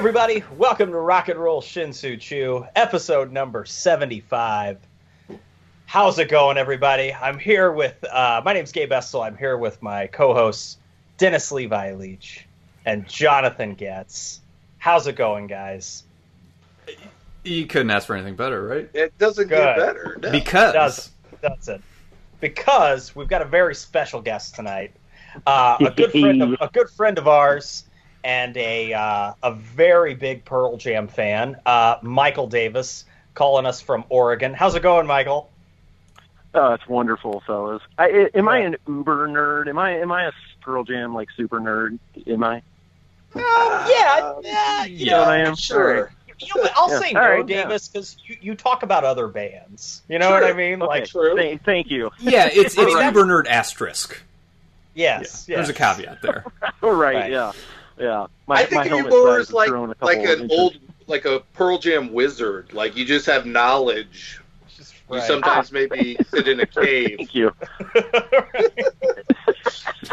everybody, welcome to Rock and Roll Shinsu Chu, episode number 75. How's it going, everybody? I'm here with, uh, my name's Gabe Estel. I'm here with my co hosts, Dennis Levi Leach and Jonathan Getz. How's it going, guys? You couldn't ask for anything better, right? It doesn't Good. get better. no. Because Does does it? Because we've got a very special guest tonight, uh, a good friend of a good friend of ours, and a uh, a very big Pearl Jam fan, uh, Michael Davis, calling us from Oregon. How's it going, Michael? Oh, it's wonderful, fellas. I, I- am I an Uber nerd? Am I am I a Pearl Jam like super nerd? Am I? yeah, yeah, you You know, know what I am? Sure. you know? I'll Yeah. say All no, right. Davis, because you, you talk about other bands. You know what I mean? Okay. Like, True. Thank, thank you. yeah, it's it's that's- Uber nerd asterisk. yes, yes. There's a caveat there. All right, Right. yeah, yeah. My, I think my of you helmet more as like a like an inches. old like a Pearl Jam wizard. Like you just have knowledge. You Right. sometimes ah. maybe sit in a cave. Thank you.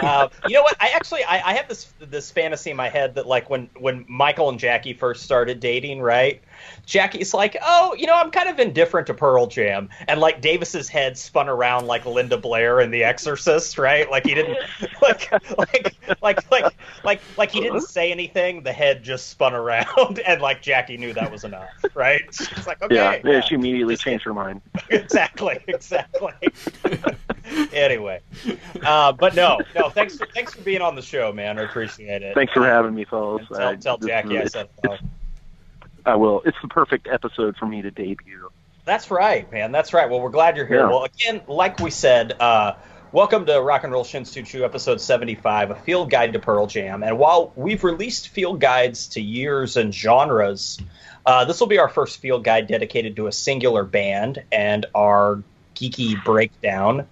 uh, you know what? I actually I, I have this this fantasy in my head that like when when Michael and Jackie first started dating, right? Jackie's like, oh, you know, I'm kind of indifferent to Pearl Jam, and like Davis's head spun around like Linda Blair in The Exorcist, right? Like he didn't like like like like like like he didn't say anything. The head just spun around, and like Jackie knew that was enough, right? She's like, okay, yeah, yeah, she immediately Just- changed her mind. exactly, exactly. Anyway, uh, but no, no. Thanks, for, thanks for being on the show, man. I appreciate it. Thanks for having me, fellas. And tell, I- tell Jackie I said hello. I will. It's the perfect episode for me to debut. That's right, man. That's right. Well, we're glad you're here. Yeah. Well, again, like we said, uh, welcome to Rock and Roll Shinsu Chu, episode 75, a field guide to Pearl Jam. And while we've released field guides to years and genres, uh, this will be our first field guide dedicated to a singular band and our geeky breakdown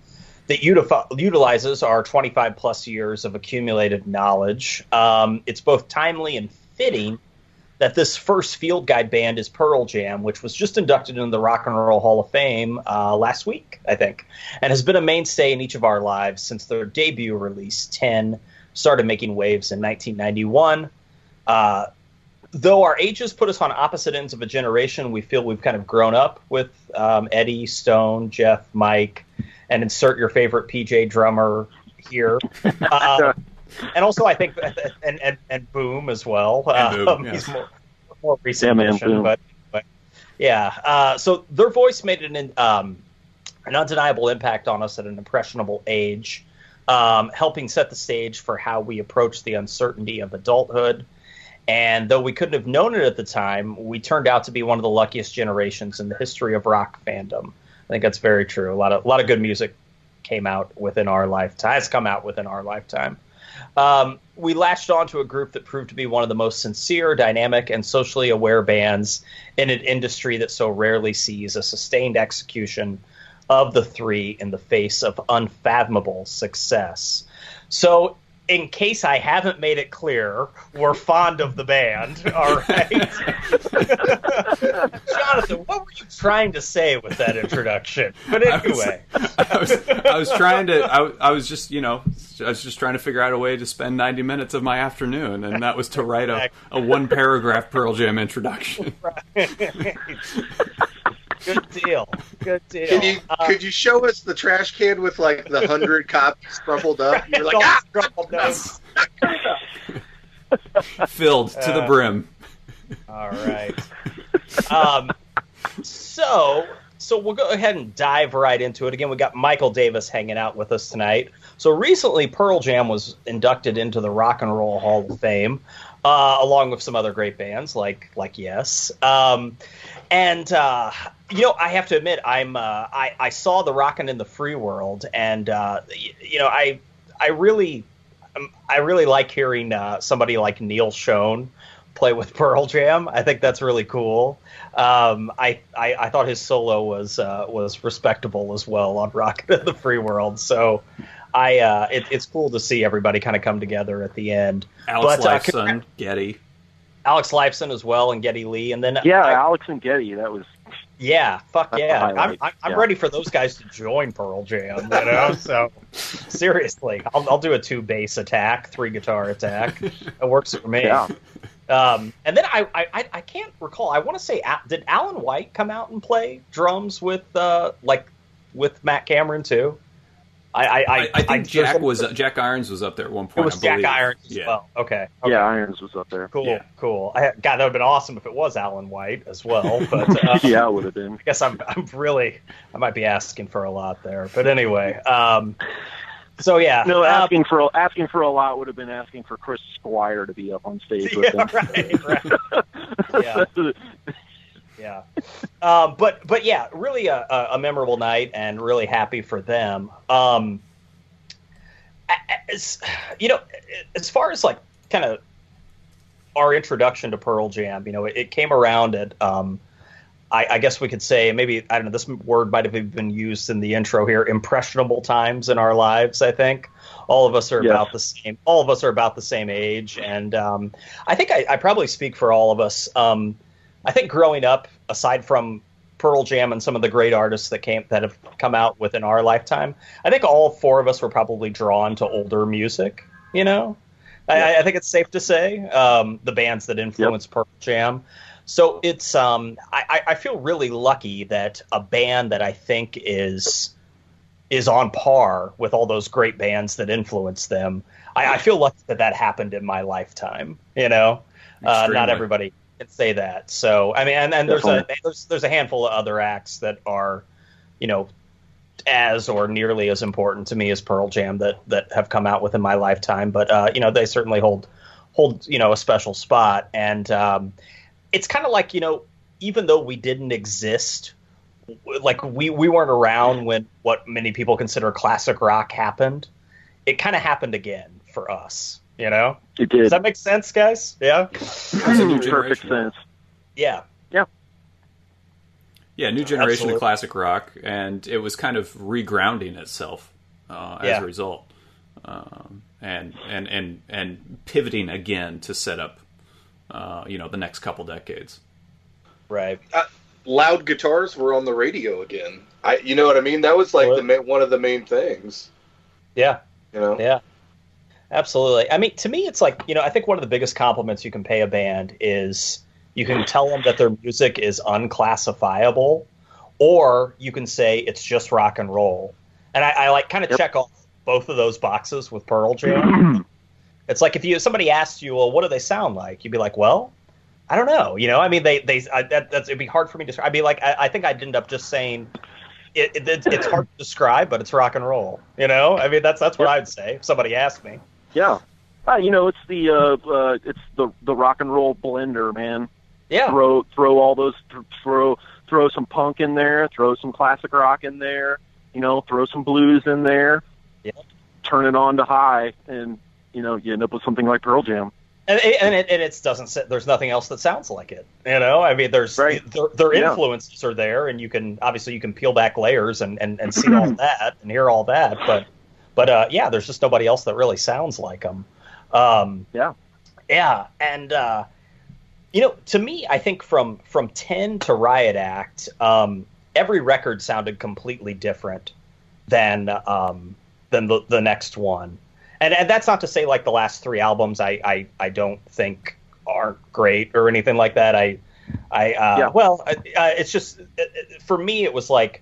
that utif- utilizes our 25 plus years of accumulated knowledge. Um, it's both timely and fitting that this first field guide band is Pearl Jam, which was just inducted into the Rock and Roll Hall of Fame uh, last week, I think, and has been a mainstay in each of our lives since their debut release, 10, started making waves in 1991. Uh, though our ages put us on opposite ends of a generation, we feel we've kind of grown up with um, Eddie, Stone, Jeff, Mike, and insert your favorite PJ drummer here. Um, and also, I think, and, and, and Boom as well. And Boom, Um, yeah. He's more, more recent Yeah, man, Boom. but, but yeah. Uh, so their voice made an um, an undeniable impact on us at an impressionable age, um, helping set the stage for how we approach the uncertainty of adulthood. And though we couldn't have known it at the time, we turned out to be one of the luckiest generations in the history of rock fandom. I think that's very true. A lot of a lot of good music came out within our lifetime. Has come out within our lifetime. Um, we latched onto a group that proved to be one of the most sincere, dynamic, and socially aware bands in an industry that so rarely sees a sustained execution of the three in the face of unfathomable success. So, in case I haven't made it clear, we're fond of the band. All right. Jonathan, what were you trying to say with that introduction? But I was- anyway. I was, I was trying to. I, I was just, you know, I was just trying to figure out a way to spend 90 minutes of my afternoon, and that was to write a, a one paragraph Pearl Jam introduction. Good deal. Good deal. Can you Uh, could you show us the trash can with like the hundred copies crumpled up? You're like, ah, scrumple those. Filled to the Uh, brim. All right. Um, so, so we'll go ahead and dive right into it. Again, we got Michael Davis hanging out with us tonight. So recently, Pearl Jam was inducted into the Rock and Roll Hall of Fame, uh, along with some other great bands like like Yes. Um, and uh, you know, I have to admit, I'm uh, I, I saw the Rockin' in the Free World, and uh, y- you know, I I really um, I really like hearing uh, somebody like Neal Schon play with Pearl Jam. I think that's really cool. Um, I, I I thought his solo was uh, was respectable as well on Rocket in the Free World. So I uh, it, it's cool to see everybody kind of come together at the end. Alex but, Lifeson, Geddy. Alex Lifeson as well and Geddy Lee, and then Yeah, I- Alex and Geddy. That was yeah, fuck yeah. I'm, I'm, I'm yeah. ready for those guys to join Pearl Jam, you know? so, seriously, I'll, I'll do a two bass attack, three guitar attack. It works for me. yeah. Um, and then I, I I can't recall. I want to say did Alan White come out and play drums with uh like with Matt Cameron too? I I, I, I think Jack was uh, Jack Irons was up there at one point. It was Jack Irons as yeah. well. Okay. okay. Yeah, Irons was up there. Cool, yeah. cool. I, God, that would have been awesome if it was Alan White as well. But uh, yeah, it would have been. I guess I'm I'm really I might be asking for a lot there. But anyway, um, so yeah. No, um, asking um, for asking for a lot would have been asking for Chris Squire to be up on stage with yeah, them. Right, right. yeah yeah. Um, but but yeah, really a, a, memorable night and really happy for them. Um, as, you know, as far as like kind of our introduction to Pearl Jam, you know, it, it came around at, um, I, I, guess we could say maybe I don't know. This word might have been used in the intro here. Impressionable times in our lives. I think all of us are yes. about the same. All of us are about the same age, and um, I think I, I, probably speak for all of us. Um, I think growing up, aside from Pearl Jam and some of the great artists that came that have come out within our lifetime, I think all four of us were probably drawn to older music. You know, I, I, think it's safe to say um, the bands that influenced yep. Pearl Jam. So it's um, I, I feel really lucky that a band that I think is is on par with all those great bands that influenced them. I, I feel lucky that that happened in my lifetime. You know, uh, not everybody can say that. So I mean, and, and there's a there's, there's a handful of other acts that are, you know, as or nearly as important to me as Pearl Jam that that have come out within my lifetime. But uh, you know, they certainly hold hold you know a special spot. And um, it's kind of like you know, even though we didn't exist, like we we weren't around when what many people consider classic rock happened. It kind of happened again for us. You know, it did. Does that make sense, guys? Yeah, perfect sense. Yeah, yeah, yeah. New generation Absolutely. of classic rock, and it was kind of regrounding itself uh, as yeah. a result, um, and and and and pivoting again to set up, uh, you know, the next couple decades. Right. Uh, loud guitars were on the radio again. I, you know what I mean? That was like the one of the main things. Yeah. You know. Yeah. Absolutely. I mean, to me, it's like, you know, I think one of the biggest compliments you can pay a band is you can tell them that their music is unclassifiable, or you can say it's just rock and roll. And I, I like kind of yep. check off both of those boxes with Pearl Jam. it's like if you somebody asked you, well, what do they sound like? You'd be like, well, I don't know. You know, I mean, they they I, that, that's it'd be hard for me to. Describe. I'd be like, I, I think I'd end up just saying it, it, it's hard to describe, but it's rock and roll. You know, I mean, that's that's what. I'd say if somebody asked me. Yeah. Uh, you know, it's the uh, uh, it's the the rock and roll blender, man. Yeah. Throw throw all those throw throw some punk in there, throw some classic rock in there, you know, throw some blues in there. Yeah. Turn it on to high, and you know, you end up with something like Pearl Jam. And, and it and it doesn't. There's nothing else that sounds like it. You know, I mean, there's right. their, their influences yeah. are there, and you can obviously you can peel back layers and and, and see all that and hear all that, but but uh, yeah, there's just nobody else that really sounds like them. Um, yeah, yeah, and uh, you know, to me, I think from from ten to Riot Act, um, every record sounded completely different than um, than the, the next one. And, and that's not to say like the last three albums I, I, I don't think aren't great or anything like that. I I uh, yeah. well, uh, it's just for me it was like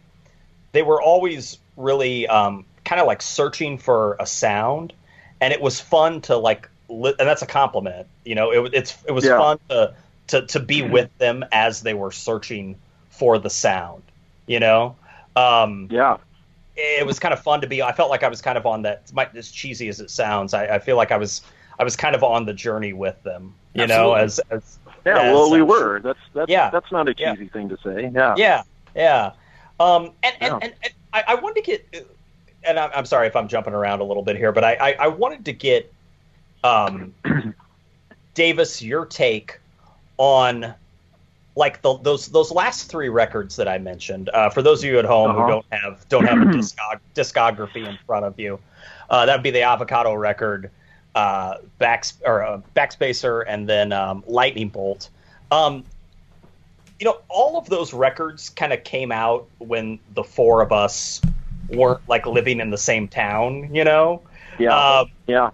they were always really um, kind of like searching for a sound, and it was fun to like, li- and that's a compliment. You know, it, it's it was yeah. fun to to to be with them as they were searching for the sound. You know, um, yeah. It was kind of fun to be. I felt like I was kind of on that. As cheesy as it sounds, I, I feel like I was. I was kind of on the journey with them. You Absolutely. know, as, as yeah. As, well, we were. That's that's yeah. That's not a cheesy yeah. thing to say. Yeah. Yeah. Yeah. Um, and, and, and, and I, I wanted to get and I'm, I'm, sorry if I'm jumping around a little bit here, but I, I, I wanted to get um, Davis your take on like the, those those last three records that I mentioned. Uh, for those of you at home uh-huh. who don't have don't have a discog- discography in front of you, uh, that would be the Avocado record, uh, back or uh, Backspacer, and then um, Lightning Bolt. Um, you know, all of those records kind of came out when the four of us weren't like living in the same town, you know? Yeah. Uh, yeah.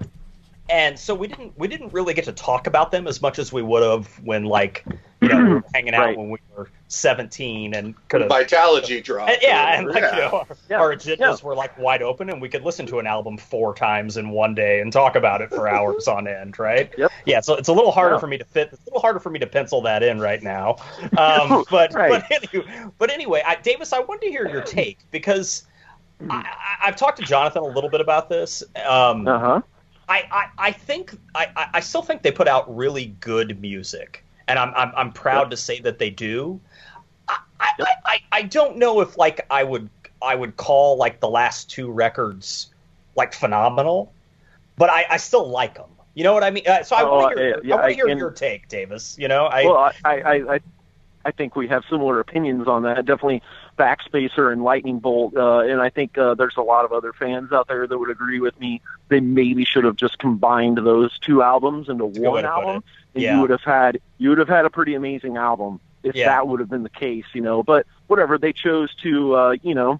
and so we didn't we didn't really get to talk about them as much as we would have when like you know we were hanging out Right. when we were 17 and could have Vitalogy drop. and, yeah, and like Yeah. you know, our, Yeah, our agendas yeah. were like wide open, and we could listen to an album four times in one day and talk about it for hours on end, right? Yep. Yeah, so it's a little harder Yeah. for me to fit. It's a little harder for me to pencil that in right now. Um, but Right. but anyway, but anyway, I, Davis, I wanted to hear your take because I, I've talked to Jonathan a little bit about this. Um, Uh huh. I, I, I think I, I- still think they put out really good music, and I'm I'm, I'm proud Yep. to say that they do. I, I, I, I don't know if like I would I would call like the last two records like phenomenal, but I, I still like them. You know what I mean? Uh, so I Oh, want to hear, yeah, yeah, I want I to hear can- your take, Davis. You know, I well, I, I, I, I think we have similar opinions on that. Definitely Backspacer and Lightning Bolt, uh, and I think uh, there's a lot of other fans out there that would agree with me. They maybe should have just combined those two albums into one album, and Yeah. you would have had you would have had a pretty amazing album if Yeah. that would have been the case, you know. But whatever, they chose to, uh, you know.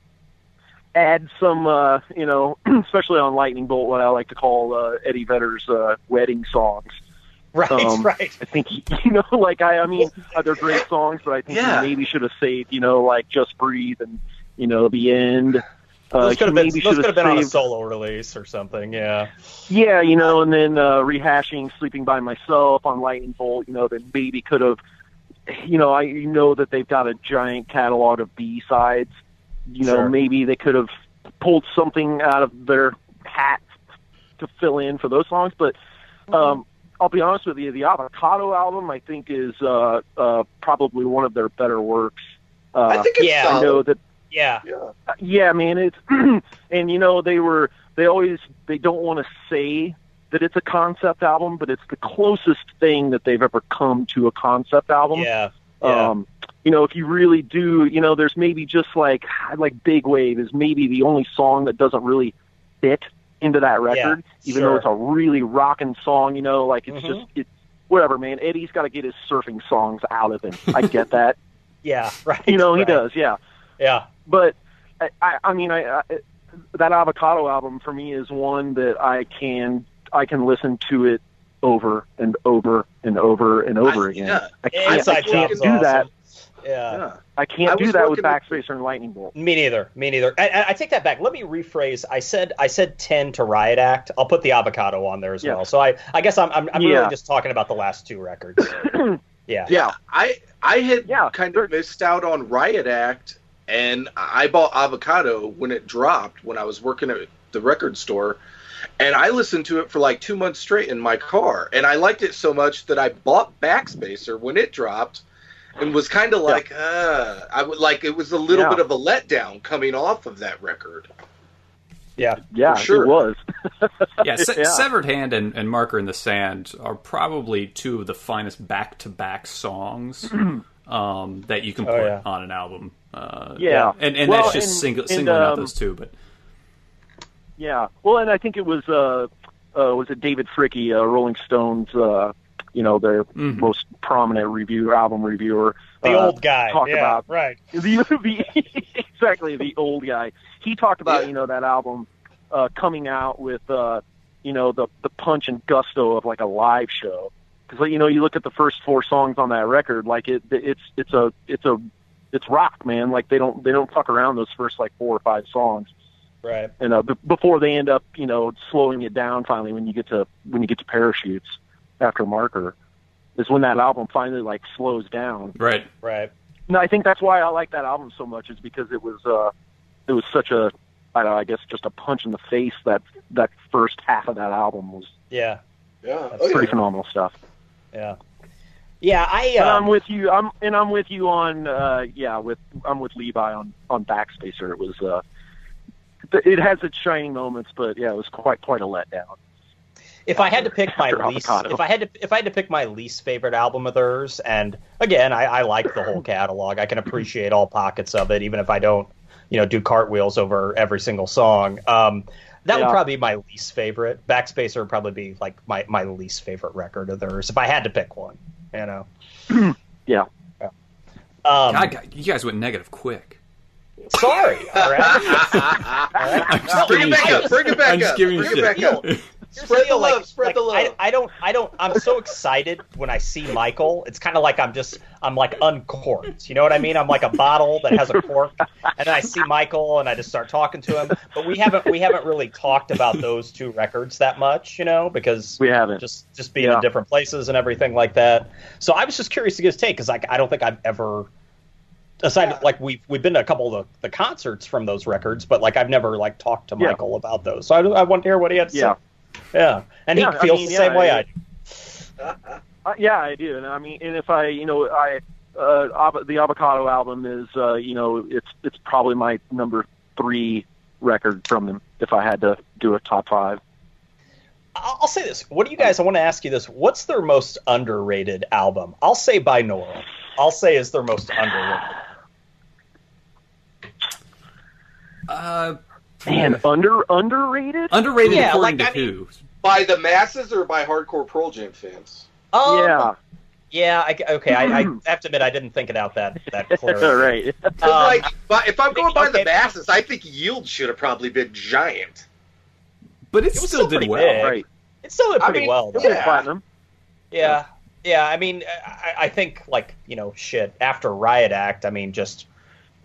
Add some, uh, you know, especially on Lightning Bolt, what I like to call uh, Eddie Vedder's uh, wedding songs. Right um, right I think you know, like I, I mean, uh, they're great songs, but I think Yeah. maybe should have saved, you know, like "Just Breathe" and you know, the end. Uh, those could have been maybe those should could have been on a solo release or something. Yeah, yeah, you know, and then uh, rehashing "Sleeping by Myself" on Lightning Bolt. You know, that maybe could have, you know, I you know that they've got a giant catalog of B sides. You know, Sure. maybe they could have pulled something out of their hat to fill in for those songs, but. Um, I'll be honest with you, the Avocado album I think is uh, uh, probably one of their better works. Uh, I think it's Yeah, I I know that yeah, Yeah. yeah, man, it's and you know they were they always they don't want to say that it's a concept album, but it's the closest thing that they've ever come to a concept album. yeah, yeah. Um, you know, if you really do, you know, there's maybe just like like Big Wave is maybe the only song that doesn't really fit into that record, even sure. though it's a really rocking song. You know, like it's Mhm. just it's whatever, man. Eddie's got to get his surfing songs out of him. I get that. yeah, right. You know, he does. Yeah Yeah, but I, I, I mean, I, I that avocado album for me is one that I can I can listen to it over and over and over and over I- again. yeah. I can't, I can't Job's do that. Awesome. Yeah. Yeah. I can't I do that with working Backspacer and Lightning Bolt. Me neither. Me neither. I, I- I take that back. Let me rephrase. I said I said ten to Riot Act. I'll put the avocado on there as Yeah. well. So I I guess I'm I'm, I'm Yeah. really just talking about the last two records. yeah. Yeah, I I had Yeah, kind of missed out on Riot Act, and I bought Avocado when it dropped when I was working at the record store, and I listened to it for like two months straight in my car, and I liked it so much that I bought Backspacer when it dropped, and was kind of like, uh, I would like it was a little Yeah. bit of a letdown coming off of that record. Yeah. yeah, For sure. it was. Yeah, Se- Yeah. Severed Hand and, and Marker in the Sand are probably two of the finest back to back songs um, that you can Oh, put yeah. on an album. Uh, Yeah. and and Well, that's just and- single, and, singling out um, those two. But Yeah. Well, and I think it was uh, uh was it David Fricke, uh, Rolling Stones, uh, you know, their Mhm. most prominent reviewer, album reviewer. The uh, old guy. talk yeah. about- right. the, the exactly the old guy. He talked about Yeah. you know that album uh, coming out with uh, you know the the punch and gusto of like a live show because you know you look at the first four songs on that record like it it's it's a it's a it's rock man like they don't they don't fuck around those first like four or five songs Right. and uh, b- before they end up you know slowing it down finally when you get to when you get to parachutes after marker is when that album finally like slows down right, Right. no, I think that's why I like that album so much is because it was uh it was such a I don't know, I guess just a punch in the face that that first half of that album was Yeah. Yeah, That's oh, pretty yeah. phenomenal stuff. Yeah. Yeah. I. But Um, I'm with you. I'm and I'm with you on uh yeah, with I'm with Levi on on Backspacer. It was uh th- it has its shining moments, but yeah, it was quite quite a letdown. If I had to pick my least, Avocado. if I had to, if I had to pick my least favorite album of theirs, and again, I, I like the whole catalog. I can appreciate all pockets of it, even if I don't, you know, do cartwheels over every single song. Um, that would probably be my least favorite. Backspacer would probably be like my, my least favorite record of theirs if I had to pick one. You know. Yeah. Um, God, you guys went negative quick. sorry. All right. All right. Bring it back up. Bring it back I'm up. giving Bring it back up. Spread the, the love. Like, spread like, the love. I, I, don't. I don't. I'm so excited when I see Michael. It's kind of like I'm just. I'm like uncorked. You know what I mean? I'm like a bottle that has a cork, and then I see Michael and I just start talking to him. But we haven't. We haven't really talked about those two records that much, you know, because we haven't. Just just being yeah. in different places and everything like that. So I was just curious to get his take because like I don't think I've ever aside yeah. like we've we've been to a couple of the, the, concerts from those records, but like I've never like talked to Michael yeah. about those. So I, I want to hear what he had to yeah. say. Yeah, and yeah, he feels I mean, the same way I do. Uh, yeah, I do. And I mean, and if I, you know, I uh, the Avocado album is, uh, you know, it's it's probably my number three record from them if I had to do a top five. I'll say this. What do you guys? I want to ask you this. What's their most underrated album? I'll say Binaural. I'll say is their most underrated. Uh, man, under underrated. Underrated yeah, according like, to I who? by the masses or by hardcore Pearl Jam fans? Um, yeah. Yeah, I, okay. I, I, have to admit, I didn't think it out that that clearly. right. Um, like, but if I'm going by okay, the masses, I think Yield should have probably been giant. But it, it still, still did well, big. right? It still did pretty I mean, well. Yeah. Platinum. Yeah, yeah. I mean, I, I think like you know, shit. After Riot Act, I mean, just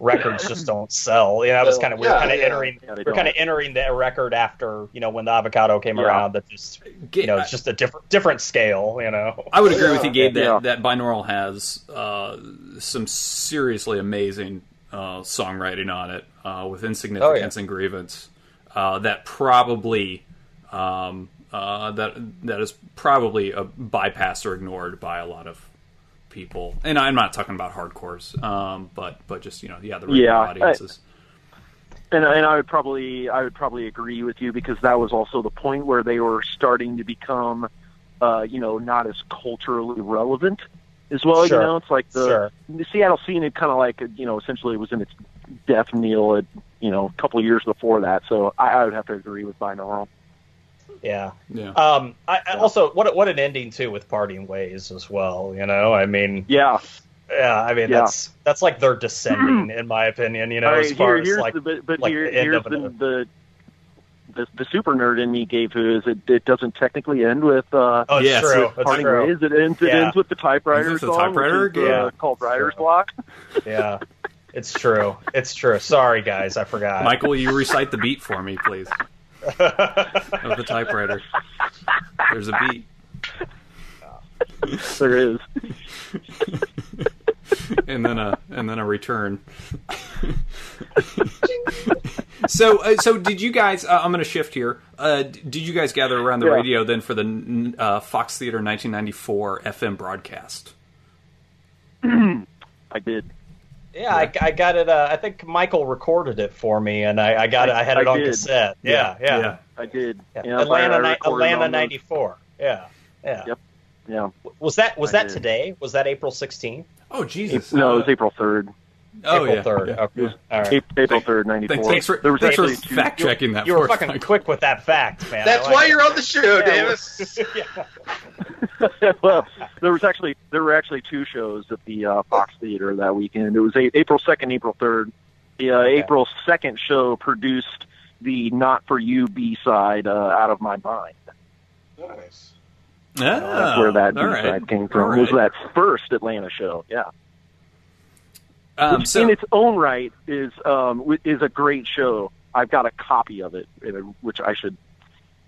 records just don't sell. You know, it was kind of we're yeah, kind of yeah. entering yeah, we're kind of entering the record after you know when the avocado came around. That just you know it's just a different different scale. You know, I would agree with you, Gabe. That that binaural has uh, some seriously amazing uh, songwriting on it uh, with insignificance oh, and grievance. Uh, that probably. Um, uh, that that is probably a bypassed or ignored by a lot of people, and I'm not talking about hardcores, um, but but just you know, yeah, the regular yeah, audiences. I, and and I would probably I would probably agree with you because that was also the point where they were starting to become, uh, you know, not as culturally relevant as well. Sure. You know, it's like the, sure. the Seattle scene had kind of like you know essentially was in its death kneel at you know a couple of years before that. So I, I would have to agree with binaural. Yeah. Yeah. Um, I, I also, what what an ending too with parting ways as well. You know, I mean, yeah, yeah. I mean, yeah. that's that's like they're descending, in my opinion. You know, right, as far here, as like, the, but, but like here, the here's the, the, the the super nerd in me gave who is it, it doesn't technically end with uh oh, yes, true. parting true. ways. It ends it ends with the typewriter song, typewriter? which is, uh, called Writer's Block. yeah. It's true. It's true. Sorry, guys, I forgot. Michael, you recite the beat for me, please of the typewriter. There's a beat. There is. and then a and then a return. so uh, so did you guys? Uh, I'm going to shift here. Uh, did you guys gather around the yeah. radio then for the uh, Fox Theater 1994 FM broadcast? I did. Yeah, I, I got it. Uh, I think Michael recorded it for me, and I, I got I, it. I had it on did. cassette. Yeah, yeah, yeah, I did. Yeah. Atlanta, Atlanta '94. Yeah, yeah. Yep. Yeah. Was that was I that did. today? Was that April 16th? Oh Jesus! No, it was April 3rd. Oh April yeah, 3rd. Yeah. Okay. All right. April third, ninety four. Thanks for, there was thanks for fact checking that. You were fucking Michael. quick with that fact, man. That's like why you're on the show, Davis. well, there was actually there were actually two shows at the uh, Fox Theater that weekend. It was a- April second, April third. The uh, okay. April second show produced the "Not for You" B side uh, "Out of My Mind." Nice. Oh, that's where that B side right. came from. Right. Was that first Atlanta show? Yeah. Um, Which, so, in its own right, is um, is a great show. I've got a copy of it, which I should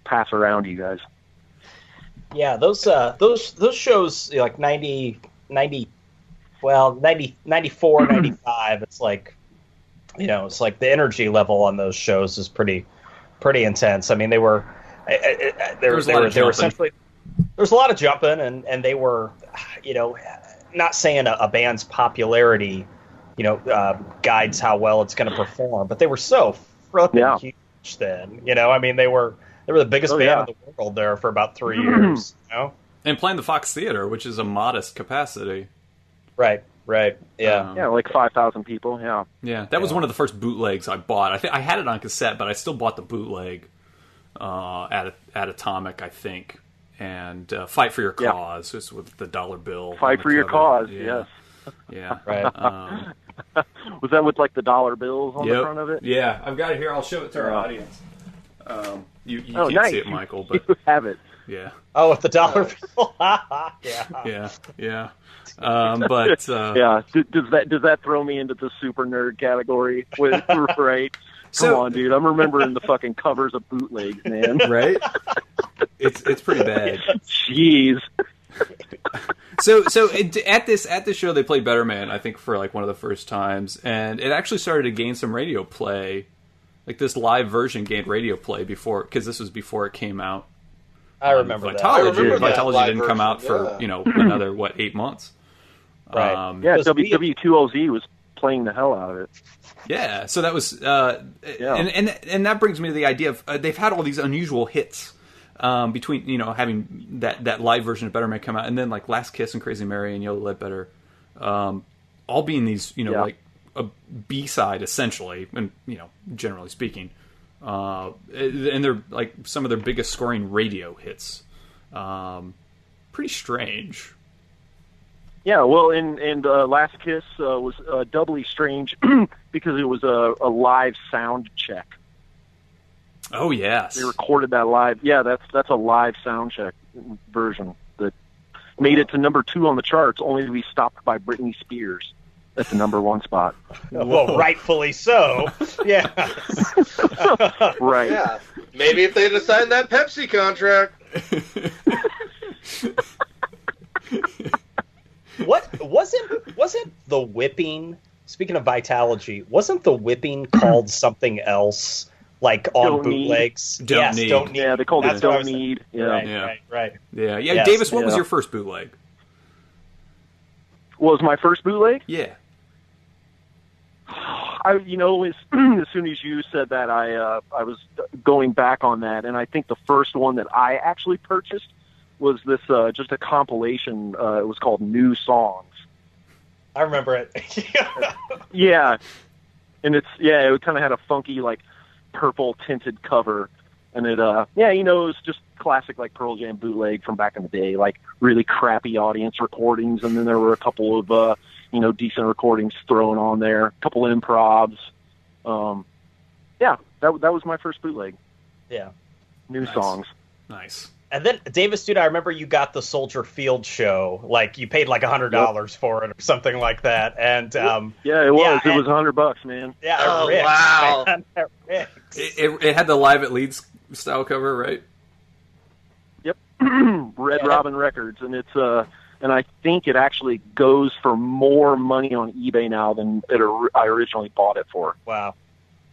pass around to you guys. Yeah, those uh, those those shows like 90, 90 well 90, 94, 95, It's like you know, it's like the energy level on those shows is pretty pretty intense. I mean, they were they, they were they were, they were essentially there's a lot of jumping, and and they were you know not saying a, a band's popularity you know uh, guides how well it's going to perform, but they were so fucking yeah. huge then. You know, I mean, they were they were the biggest oh, band yeah. in the world there for about three years. You know, and playing the Fox Theater, which is a modest capacity. Right. Right. Yeah. Um, yeah, like five thousand people. Yeah. Yeah, that yeah. was one of the first bootlegs I bought. I think I had it on cassette, but I still bought the bootleg uh, at at Atomic, I think. And uh, "Fight for Your Cause" yeah. with the dollar bill. Fight for Your Cause. Yeah. Yes. Yeah. right. Um, was that with like the dollar bills on yep. the front of it? Yeah, I've got it here. I'll show it to our audience. Um, you you Oh, can't nice. see it, Michael, but you have it. yeah, Oh, with the dollar bill. yeah. yeah, yeah. Um, but uh, Yeah. Does that does that throw me into the super nerd category? With, right. Come on, dude. I'm remembering the fucking covers of bootlegs, man. right, it's it's pretty bad. Jeez. So so it, at this at this show they played Better Man I think for like one of the first times and it actually started to gain some radio play like this live version gained radio play before because this was before it came out I remember that. Vitalogy I remember that Vitalogy didn't come version, out for yeah. you know another what eight months Right. um, Yeah, W two O Z was playing the hell out of it. Yeah, so that was, uh, Yeah. and and and that brings me to the idea of uh, they've had all these unusual hits um, between you know having that that live version of Better Man come out, and then like Last Kiss and Crazy Mary and Yellow Ledbetter, um, all being these you know Yeah. like a B side essentially, and you know generally speaking, uh, and they're like some of their biggest scoring radio hits. Um, pretty strange. Yeah, well, and and uh, Last Kiss uh, was uh, doubly strange because it was a, a live sound check. Oh yes, They recorded that live. Yeah, that's that's a live sound check version that made it to number two on the charts, only to be stopped by Britney Spears at the number one spot. Well, rightfully so. Yeah. Right. Yeah. Maybe if they'd have signed that Pepsi contract. what wasn't wasn't the whipping? Speaking of Vitalogy, wasn't the whipping called something else? Like on Don't Need. bootlegs? Don't yes, Need. don't need. Yeah, they called That's it Don't Need. Yeah. Right, Yeah. right, right. yeah, yeah. Yes, Davis, what was your first bootleg? Was my first bootleg? Yeah. I, you know, as, as soon as you said that, I uh, I was going back on that, and I think the first one that I actually purchased was this uh, just a compilation. Uh, it was called New Songs. I remember it. Yeah, and it's yeah, it kind of had a funky like purple tinted cover, and it uh yeah, you know, it was just classic like Pearl Jam bootleg from back in the day, like really crappy audience recordings, and then there were a couple of uh you know decent recordings thrown on there, a couple of improvs. Um, yeah, that that was my first bootleg. yeah. New Nice. songs. Nice. And then Davis, dude, I remember you got the Soldier Field show. Like you paid like a hundred dollars for it or something like that. And um, Yeah, it was. Yeah, it and- was a hundred bucks, man. yeah, Oh, it wow. man. It. It, it, it had the live at Leeds style cover, right? Yep. Red Yeah. Robin Records, and it's uh, and I think it actually goes for more money on eBay now than it or- I originally bought it for. Wow.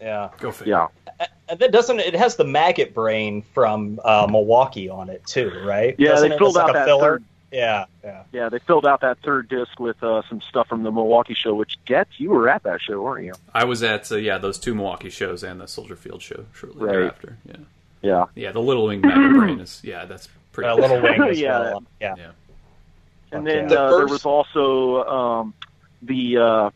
Yeah. Go figure. Yeah, And then doesn't it has the maggot brain from uh, Milwaukee on it too, right? yeah. Doesn't they filled It's like out that filler. third. Yeah, yeah. Yeah, they filled out that third disc with uh, some stuff from the Milwaukee show. Which gets you were at that show, weren't you? I was at uh, yeah those two Milwaukee shows and the Soldier Field show shortly Right. thereafter. Yeah, Yeah. yeah. The Little Wing Maggot Brain is yeah that's pretty. A little wing as Yeah. well. Yeah. Yeah. And then yeah. uh, The there was also um, the uh,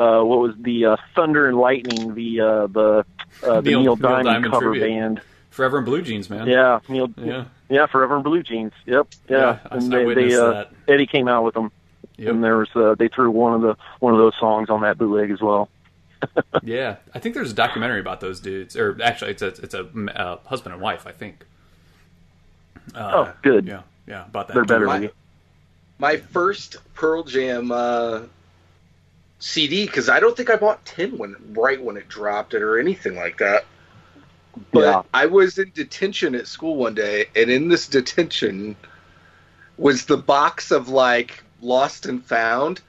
uh, what was the uh, Thunder and Lightning, the uh, the uh, the Neil- Neil, Neil Diamond, Diamond cover tribute. band. Forever in Blue Jeans, man. Yeah, Neil. yeah. Yeah, Forever in Blue Jeans. Yep. Yeah. Yeah, I- and I they, witnessed they uh, that. Eddie came out with them, Yep. and there was uh, they threw one of the one of those songs on that bootleg as well. Yeah, I think there's a documentary about those dudes, or actually, it's a it's a uh, husband and wife, I think. Uh, Oh, good. Yeah, yeah, about that. They're better My- My first Pearl Jam uh, CD, because I don't think I bought 10 when right when it dropped it or anything like that. But Yeah. I was in detention at school one day, and in this detention was the box of like Lost and Found.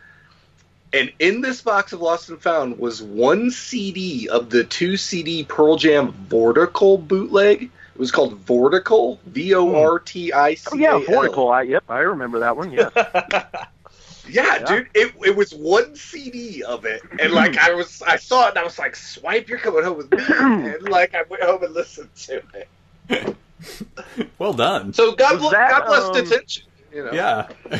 And in this box of Lost and Found was one CD of the two CD Pearl Jam Vortical bootleg. It was called Vortical, V O R T I C. Oh yeah, Vortical. I yep, I remember that one. Yeah. Yeah, Yeah. dude, it, it was one CD of it, and like I was, I saw it, and I was like, "Swipe, you're coming home with me," and like I went home and listened to it. Well done. So God, Was bless, that, God bless um, detention. You know, Yeah.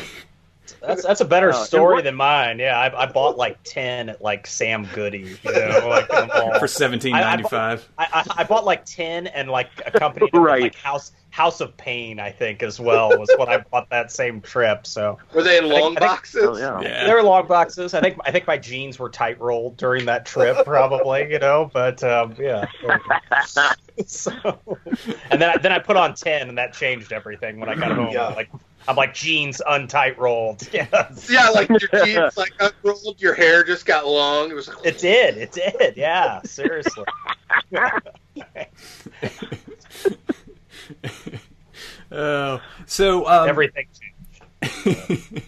That's that's a better uh, story than mine. Yeah, I, I, bought like ten at like Sam Goody, you know, like for seventeen ninety five. I, I, I, bought like ten and like a company right. like House House of Pain, I think, as well was what I bought that same trip. So were they in long think, boxes? Think, oh, yeah. yeah. they were long boxes. I think I think my jeans were tight rolled during that trip, probably, you know. But um, yeah. so, and then I, then I put on ten, and that changed everything when I got home. Yeah. Like I'm like jeans untight rolled. Yes. Yeah, like your jeans like unrolled, your hair just got long. It was. Like, it did. It did. Yeah. Seriously. oh, so um, everything changed.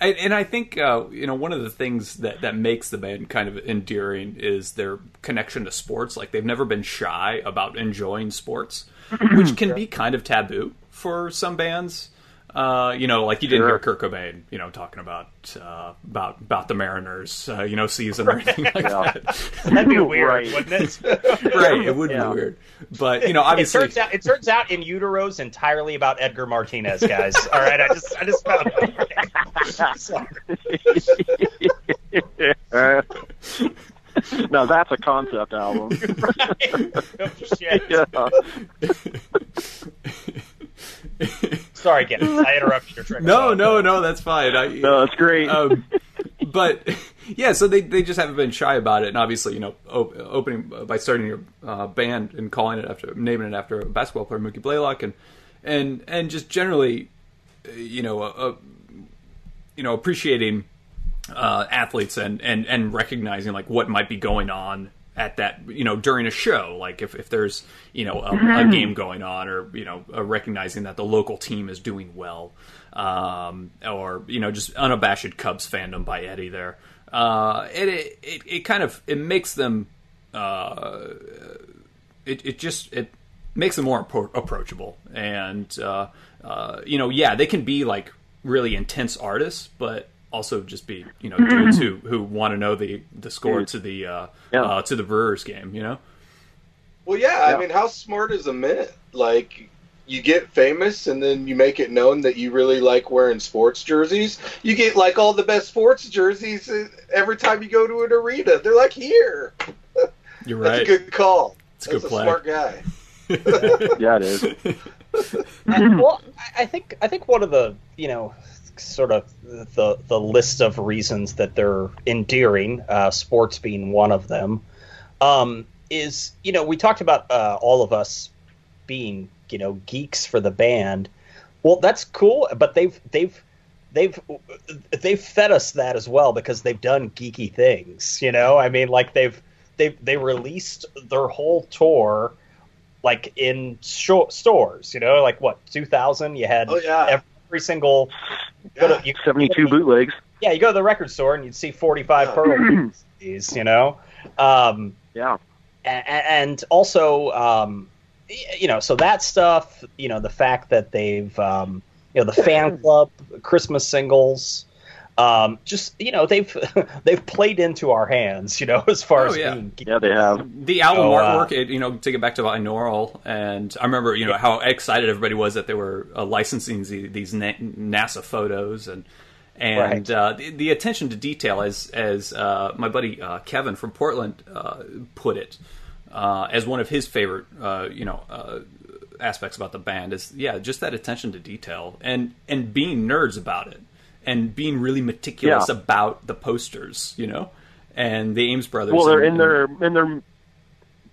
and, and, I think uh, you know one of the things that that makes the band kind of endearing is their connection to sports. Like they've never been shy about enjoying sports, which can be kind of taboo for some bands. Uh, you know, like you didn't sure. hear Kurt Cobain, you know, talking about uh, about about the Mariners, uh, you know, season or anything like yeah. that. That'd be weird, right. wouldn't it? right, it would yeah. be weird. But you know, obviously, it turns out it turns out in utero's entirely about Edgar Martinez, guys. All right, I just I just found. now that's a concept album. right. Oh, Sorry, again, I interrupted your train. No, no, no, that's fine. I, no, that's great. Um, but yeah, so they they just haven't been shy about it, and obviously, you know, op- opening uh, by starting your uh, band and calling it after naming it after a basketball player, Mookie Blaylock, and and and just generally, uh, you know, uh, uh, you know, appreciating uh, athletes and and and recognizing like what might be going on at that you know during a show like if, if there's you know a, a mm-hmm. game going on or you know recognizing that the local team is doing well um, or you know just unabashed Cubs fandom by Eddie there uh, it, it it kind of it makes them uh, it it just it makes them more appro- approachable and uh, uh, you know yeah they can be like really intense artists but also just be you know dudes who who want to know the the score to the uh, yeah. uh, to the Brewers game. You know. Well, yeah, yeah. I mean, how smart is a minute? Like, you get famous, and then you make it known that you really like wearing sports jerseys. You get like all the best sports jerseys uh, every time you go to an arena. They're like here. You're right. That's a good call. It's a That's good play. smart guy. yeah, it is. well, I think I think one of the you know sort of the the list of reasons that they're endearing, uh, sports being one of them, um, is you know we talked about uh, all of us being you know geeks for the band. Well, that's cool, but they've they've they've they've fed us that as well because they've done geeky things. You know, I mean, like they've they they released their whole tour like in stores. You know, like what 2000? You had oh, yeah. every, every single to, you, 72 you, bootlegs. Yeah, you go to the record store and you'd see 45 yeah. Pearl these, you know? Um, yeah. And, and also, um, you know, so that stuff, you know, the fact that they've, um, you know, the fan club, Christmas singles, um, just you know they've they've played into our hands, you know, as far oh, as yeah. being yeah they have the album oh, artwork. Uh, it, you know, to get back to binaural, and I remember you know how excited everybody was that they were uh, licensing these NASA photos and. And right. uh, the, the, attention to detail, as as uh, my buddy uh, Kevin from Portland uh, put it, as one of his favorite, you know, aspects about the band is yeah, just that attention to detail and and being nerds about it and being really meticulous yeah. about the posters, you know, and the Ames brothers. Well, they're and, in their in their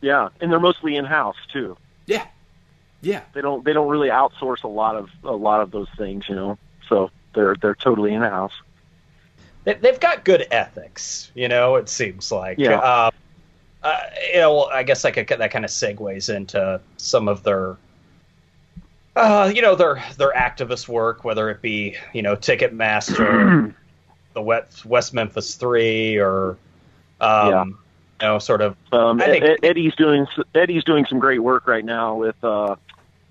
yeah, and they're mostly in house too. Yeah, yeah. They don't they don't really outsource a lot of a lot of those things, you know. So they're they're totally in house. They, have got good ethics, you know. It seems like yeah. Uh, uh, you know, well, I guess like a, that kind of segues into some of their uh, you know their their activist work, whether it be you know Ticketmaster, the West West Memphis Three, or um, yeah. you know sort of. Um, think, Eddie's doing Eddie's doing some great work right now with uh,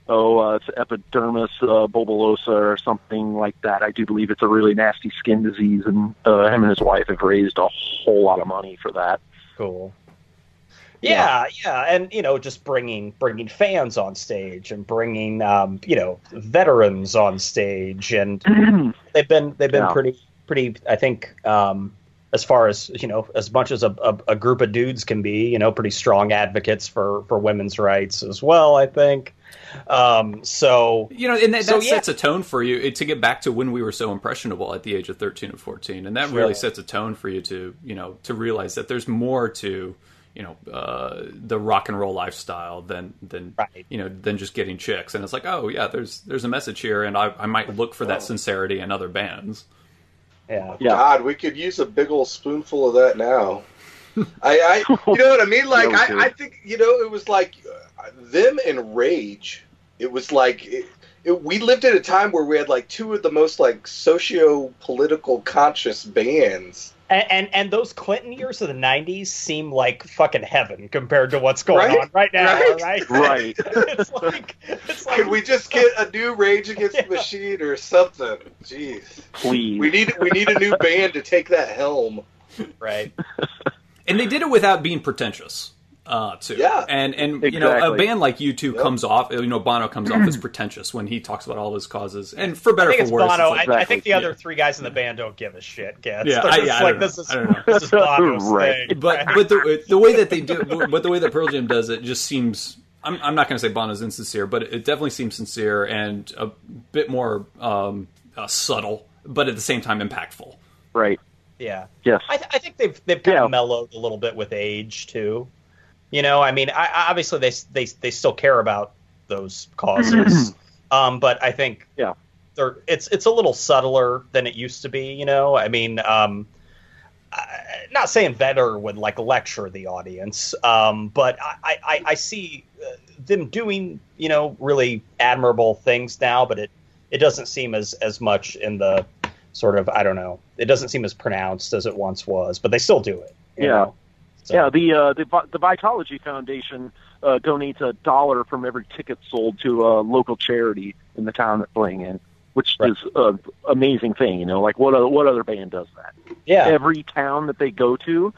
oh uh, it's epidermis uh, bullosa or something like that. I do believe it's a really nasty skin disease, and uh, him and his wife have raised a whole lot of money for that. Cool. Yeah, yeah, and you know, just bringing bringing fans on stage and bringing um, you know veterans on stage, and they've been they've been Yeah. pretty pretty. I think um, as far as you know, as much as a, a, a group of dudes can be, you know, pretty strong advocates for for women's rights as well. I think. Um, so You know, and that, So, that yeah. sets a tone for you to get back to when we were so impressionable at the age of 13 and 14. And that Sure. really sets a tone for you to, you know, to realize that there's more to, you know, uh, the rock and roll lifestyle than, than, Right. you know, than just getting chicks. And it's like, oh, yeah, there's, there's a message here. And I, I might look for that sincerity in other bands. yeah, Yeah. God, we could use a big old spoonful of that now. I, I, you know what I mean? Like, Yeah, we could. I, I think, you know, it was like uh, them and Rage. It was like it, it, we lived at a time where we had like two of the most like socio-political conscious bands. And, and and those Clinton years of the '90s seem like fucking heaven compared to what's going Right? on right now. Right? Right, Right. it's like it's like Could we just get a new Rage Against the Machine or something? Jeez, Please. we need we need a new band to take that helm. right. And they did it without being pretentious. Uh, too. Yeah. and and you know a band like U2 Yep. comes off. You know, Bono comes off as pretentious when he talks about all his causes, and for I better think or it's for worse, Bono. it's like- I, I think the Yeah. other three guys in the band don't give a shit. Gets. Yeah, I- just yeah, I like don't this know. is I don't know. this is Bono's Right. thing. but but the the way that they do, but the way that Pearl Jam does it just seems. I'm, I'm not going to say Bono's insincere, but it definitely seems sincere and a bit more um, uh, subtle, but at the same time impactful. Right. yeah, Yes. I, th- I think they've they've kind Yeah. of mellowed a little bit with age too. You know, I mean, I, I- obviously they they they still care about those causes, um, but I think Yeah. they're it's it's a little subtler than it used to be. You know, I mean, um, I, not saying Vedder would like lecture the audience, um, but I, I, I- I see uh, them doing you know really admirable things now, but it it doesn't seem as as much in the sort of I don't know. It doesn't seem as pronounced as it once was, but they still do it. you Yeah. know? So- Yeah, the uh, the Vi- the Vitalogy Foundation uh, donates a dollar from every ticket sold to a local charity in the town they're playing in, which Right. is an amazing thing. You know, like what other, what other band does that? yeah, Every town that they go to,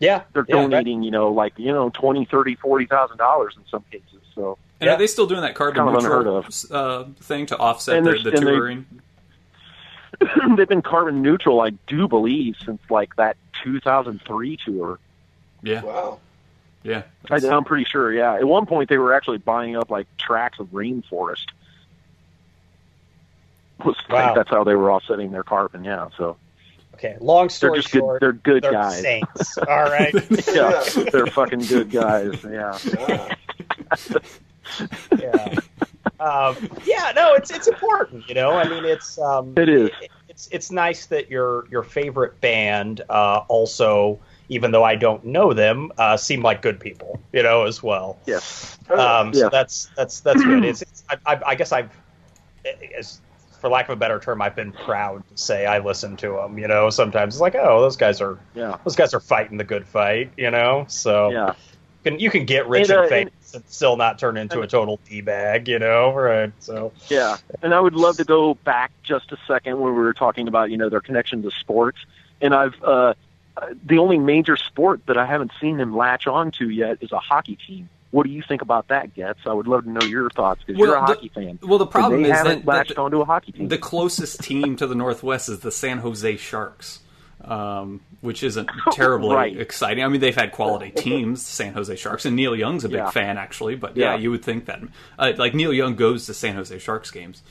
yeah, they're yeah, right. donating. You know, like you know, twenty, thirty, forty thousand dollars in some cases. So And Yeah. are they still doing that carbon Kind of neutral unheard uh, thing to offset And the, the and they- touring? they've been carbon neutral, I do believe, since like that 2003 tour. yeah, Wow. yeah. I, I'm pretty sure. Yeah, at one point they were actually buying up like tracts of rainforest. Was I Wow. think that's how they were offsetting their carbon. Yeah, so Okay, long story they're story just good. They're good they're guys. saints. All right. Yeah, they're fucking good guys. Yeah, Wow. yeah. Um, yeah, no, it's it's important, you know. I mean, it's um, It is. it's it's nice that your your favorite band uh, also, even though I don't know them, uh, seem like good people, you know, as well. yes, Um, So that's that's that's good. It's, it's I, I, I guess I've, as, for lack of a better term, I've been proud to say I listen to them. You know, sometimes it's like, oh, those guys are yeah, those guys are fighting the good fight. You know, so yeah. You can you can get rich And, and, uh, famous and still not turn into a total d bag. You know, right? So Yeah, and I would love to go back just a second when we were talking about you know their connection to sports, and I've uh, uh, the only major sport that I haven't seen them latch on to yet is a hockey team. What do you think about that, Getz? I would love to know your thoughts because Well, you're a the- hockey fan. Well, the problem and they is haven't that, latched that onto a hockey team. the closest team to the Northwest is the San Jose Sharks, um, which isn't terribly Right. exciting. I mean, they've had quality teams, San Jose Sharks, and Neil Young's a big Yeah. fan actually. But yeah, Yeah. you would think that uh, like Neil Young goes to San Jose Sharks games,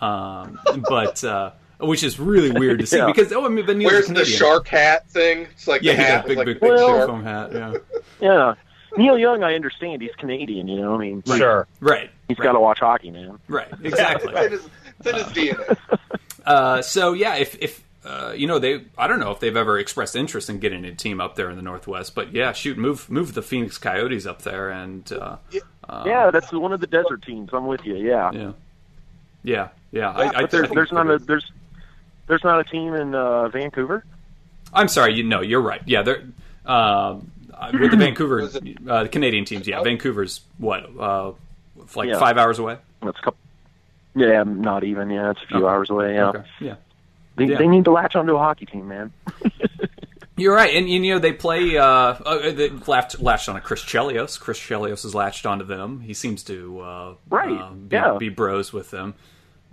um, but uh, which is really weird to see Yeah. because oh, I mean, but Neil's a Where's the shark hat thing? It's like Yeah, the he hat got a big, big, like, big Well- foam hat. Yeah, yeah, Neil Young, I understand he's Canadian. You know, I mean, sure. right, he's right, got to watch hockey, man. right, exactly. It's in his, it's in his DNA. Uh, so yeah, if if uh, you know they, I don't know if they've ever expressed interest in getting a team up there in the Northwest, but yeah, shoot, move move the Phoenix Coyotes up there, and uh, uh, yeah, that's one of the desert teams. I'm with you. Yeah, yeah, yeah, yeah. I, I, but there's I there's not a there's there's not a team in uh, Vancouver. I'm sorry, you know, you're right. Yeah, they're um, with the Vancouver Was it- uh, Canadian teams. Yeah, Vancouver's what uh, like Yeah. five hours away. That's a couple. Yeah, not even. Yeah, it's a few Okay. hours away. Yeah, Okay, yeah. They, Yeah. they need to latch onto a hockey team, man. You're right, and you know they play. Uh, uh, they latched, latched on a Chris Chelios. Chris Chelios has latched onto them. He seems to uh, right, uh, be, yeah. be bros with them.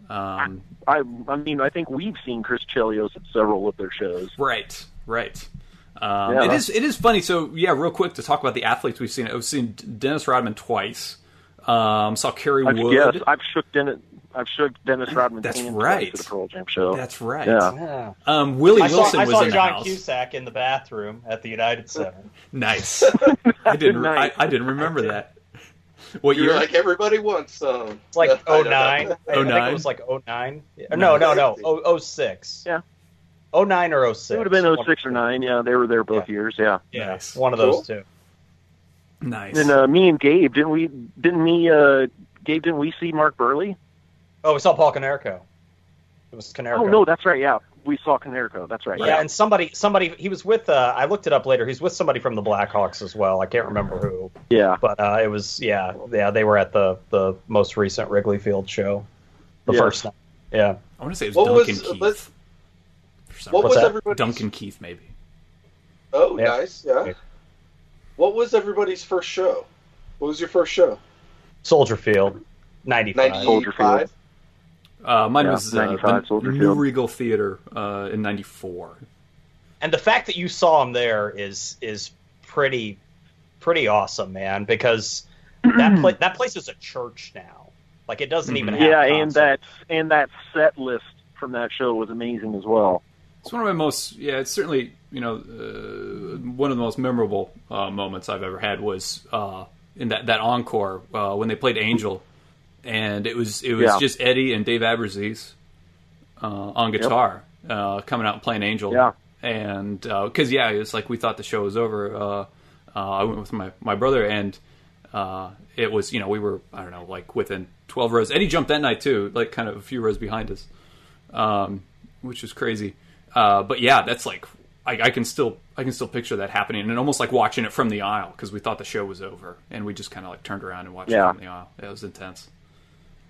Um, I, I mean, I think we've seen Chris Chelios at several of their shows. Right, right. Um, Yeah. It is. It is funny. So yeah, real quick to talk about the athletes we've seen. I've seen Dennis Rodman twice. Um, saw Kerry I've, Wood. yes, I've shook Dennis. I've shook Dennis Rodman. That's right. twice At the Pearl Jam show. That's right. Yeah. Yeah. Um, Willie I saw, Wilson I was saw in the John house. Cusack in the bathroom at the United Center. Nice. I didn't. Nice. I, I didn't remember that. What You're year? like everybody wants some. It's like I don't 09. I, I think it was like 09. Yeah. No, no, no. Oh, 06. Yeah. 09 or 06. It would have been 06 or 9. Yeah, they were there both Yeah. years. Yeah. Yeah, Nice. one of Cool. those two. nice. And uh, me and Gabe didn't we? Didn't me? Uh, Gabe didn't we see Mark Buehrle? Oh, we saw Paul Konerko. It was Konerko. Oh no, that's right. Yeah, we saw Konerko. That's right. Yeah, and somebody, somebody, he was with. Uh, I looked it up later. He's with somebody from the Blackhawks as well. I can't remember who, yeah. but uh, it was yeah, yeah. They were at the the most recent Wrigley Field show, the Yeah. first night. Yeah, I want to say it was What Duncan was- Keith. let's- What What's was that? everybody's? Duncan Keith, maybe. Oh, Yeah. nice. Yeah. What was everybody's first show? What was your first show? Soldier Field, ninety five. Soldier Field. Ninety-five. Uh, mine Yeah, was uh, the New Regal Theater uh, in '94. And the fact that you saw him there is is pretty pretty awesome, man. Because that pla- that place is a church now. Like it doesn't even have. Yeah, and that and that set list from that show was amazing as well. It's one of my most, yeah, it's certainly, you know, uh, one of the most memorable uh, moments I've ever had was uh, in that, that encore uh, when they played Angel, and it was it was Yeah. just Eddie and Dave Abbruzzese uh, on guitar uh, coming out and playing Angel. Yeah. and because yeah, it's like we thought the show was over. Uh, uh, I went with my my brother, and uh, it was you know we were I don't know like within twelve rows. Eddie jumped that night too, like kind of a few rows behind us, um, which was crazy. Uh, but yeah, that's like I, I can still I can still picture that happening, and almost like watching it from the aisle because we thought the show was over, and we just kind of like turned around and watched Yeah. it from the aisle. It was intense.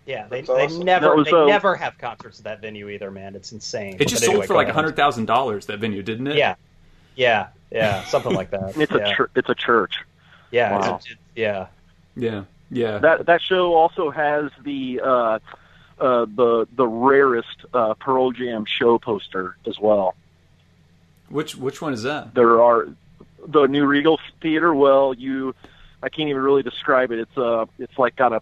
Yeah, they, That's they awesome. never was, they uh, never have concerts at that venue either, man. It's insane. It just But sold anyway, for like ahead. hundred thousand dollars that venue, didn't it? Yeah, yeah, yeah, something like that. It's yeah. a chur- it's a church. Yeah, Wow. it's a- it- yeah. yeah, yeah. That that show also has the uh, uh, the the rarest uh, Pearl Jam show poster as well. which which one is that? There are the New Regal Theater. Well, you I can't even really describe it. It's uh it's like got a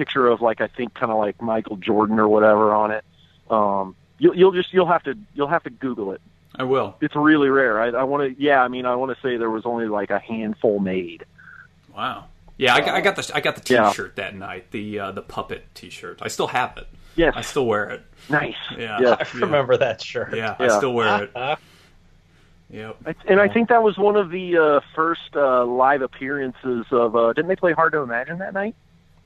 picture of like I think kind of like Michael Jordan or whatever on it. Um, you'll you'll just you'll have to you'll have to Google it. I will. It's really rare. I, I want to yeah. I mean I want to say there was only like a handful made. Wow. Yeah, I, got- I got the I got the T-shirt that night. The uh, the puppet T-shirt. I still have it. Yes, I still wear it. nice. Yeah. Yeah. I remember that shirt. Yeah, I still wear it. Uh, Yep. I- And I think that was one of the uh, first uh, live appearances of. Uh, didn't they play Hard to Imagine that night?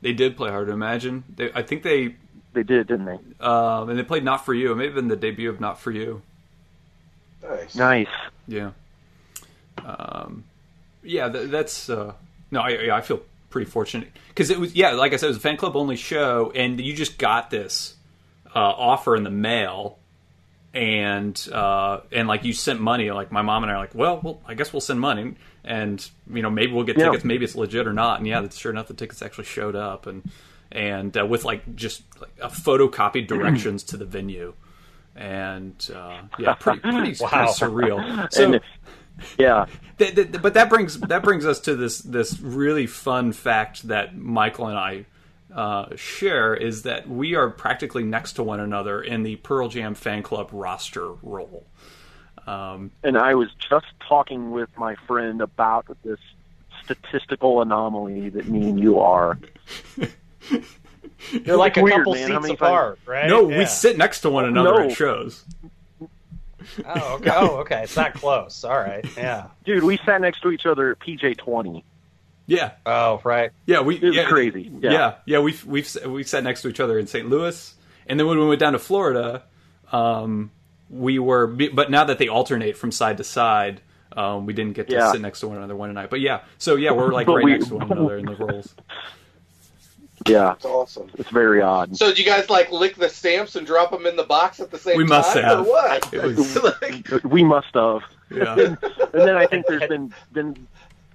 They did play Hard to Imagine. They, I think they They did, didn't they? um, and they played Not for You. It may have been the debut of Not for You. Nice. Nice. Yeah. Um, yeah, th- that's uh, no. I, I feel pretty fortunate because it was yeah, like I said, it was a fan club only show, and you just got this uh, offer in the mail, and uh, and like you sent money. Like my mom and I are like, well, well, I guess we'll send money, and you know maybe we'll get Yeah. tickets, maybe it's legit or not. And yeah, sure enough, the tickets actually showed up, and and uh, with like just like a photocopied directions to the venue. And uh, yeah, pretty pretty, Wow. pretty surreal. So, and yeah, Th- th- but that brings that brings us to this this really fun fact that Michael and I uh, share is that we are practically next to one another in the Pearl Jam fan club roster role. Um, and I was just talking with my friend about this statistical anomaly that me and you are. You're like a Weird, couple man. How seats many apart, right? no, Yeah. we sit next to one another No. at shows. Oh, okay. Oh, okay. It's that close. All right. Yeah. Dude, we sat next to each other at PJ twenty. Yeah, Oh, right. yeah, we It was yeah, crazy. Yeah, Yeah. yeah, we've we've we sat next to each other in St. Louis, and then when we went down to Florida, um, we were. But now that they alternate from side to side, um, we didn't get to Yeah. sit next to one another one night. But yeah, so yeah, we're like right we- next to one another in the roles. Yeah, it's awesome. it's very odd. So did you guys like lick the stamps and drop them in the box at the same We time, must have. or what? It was- Like- We must have. Yeah. and, and then I think there's been been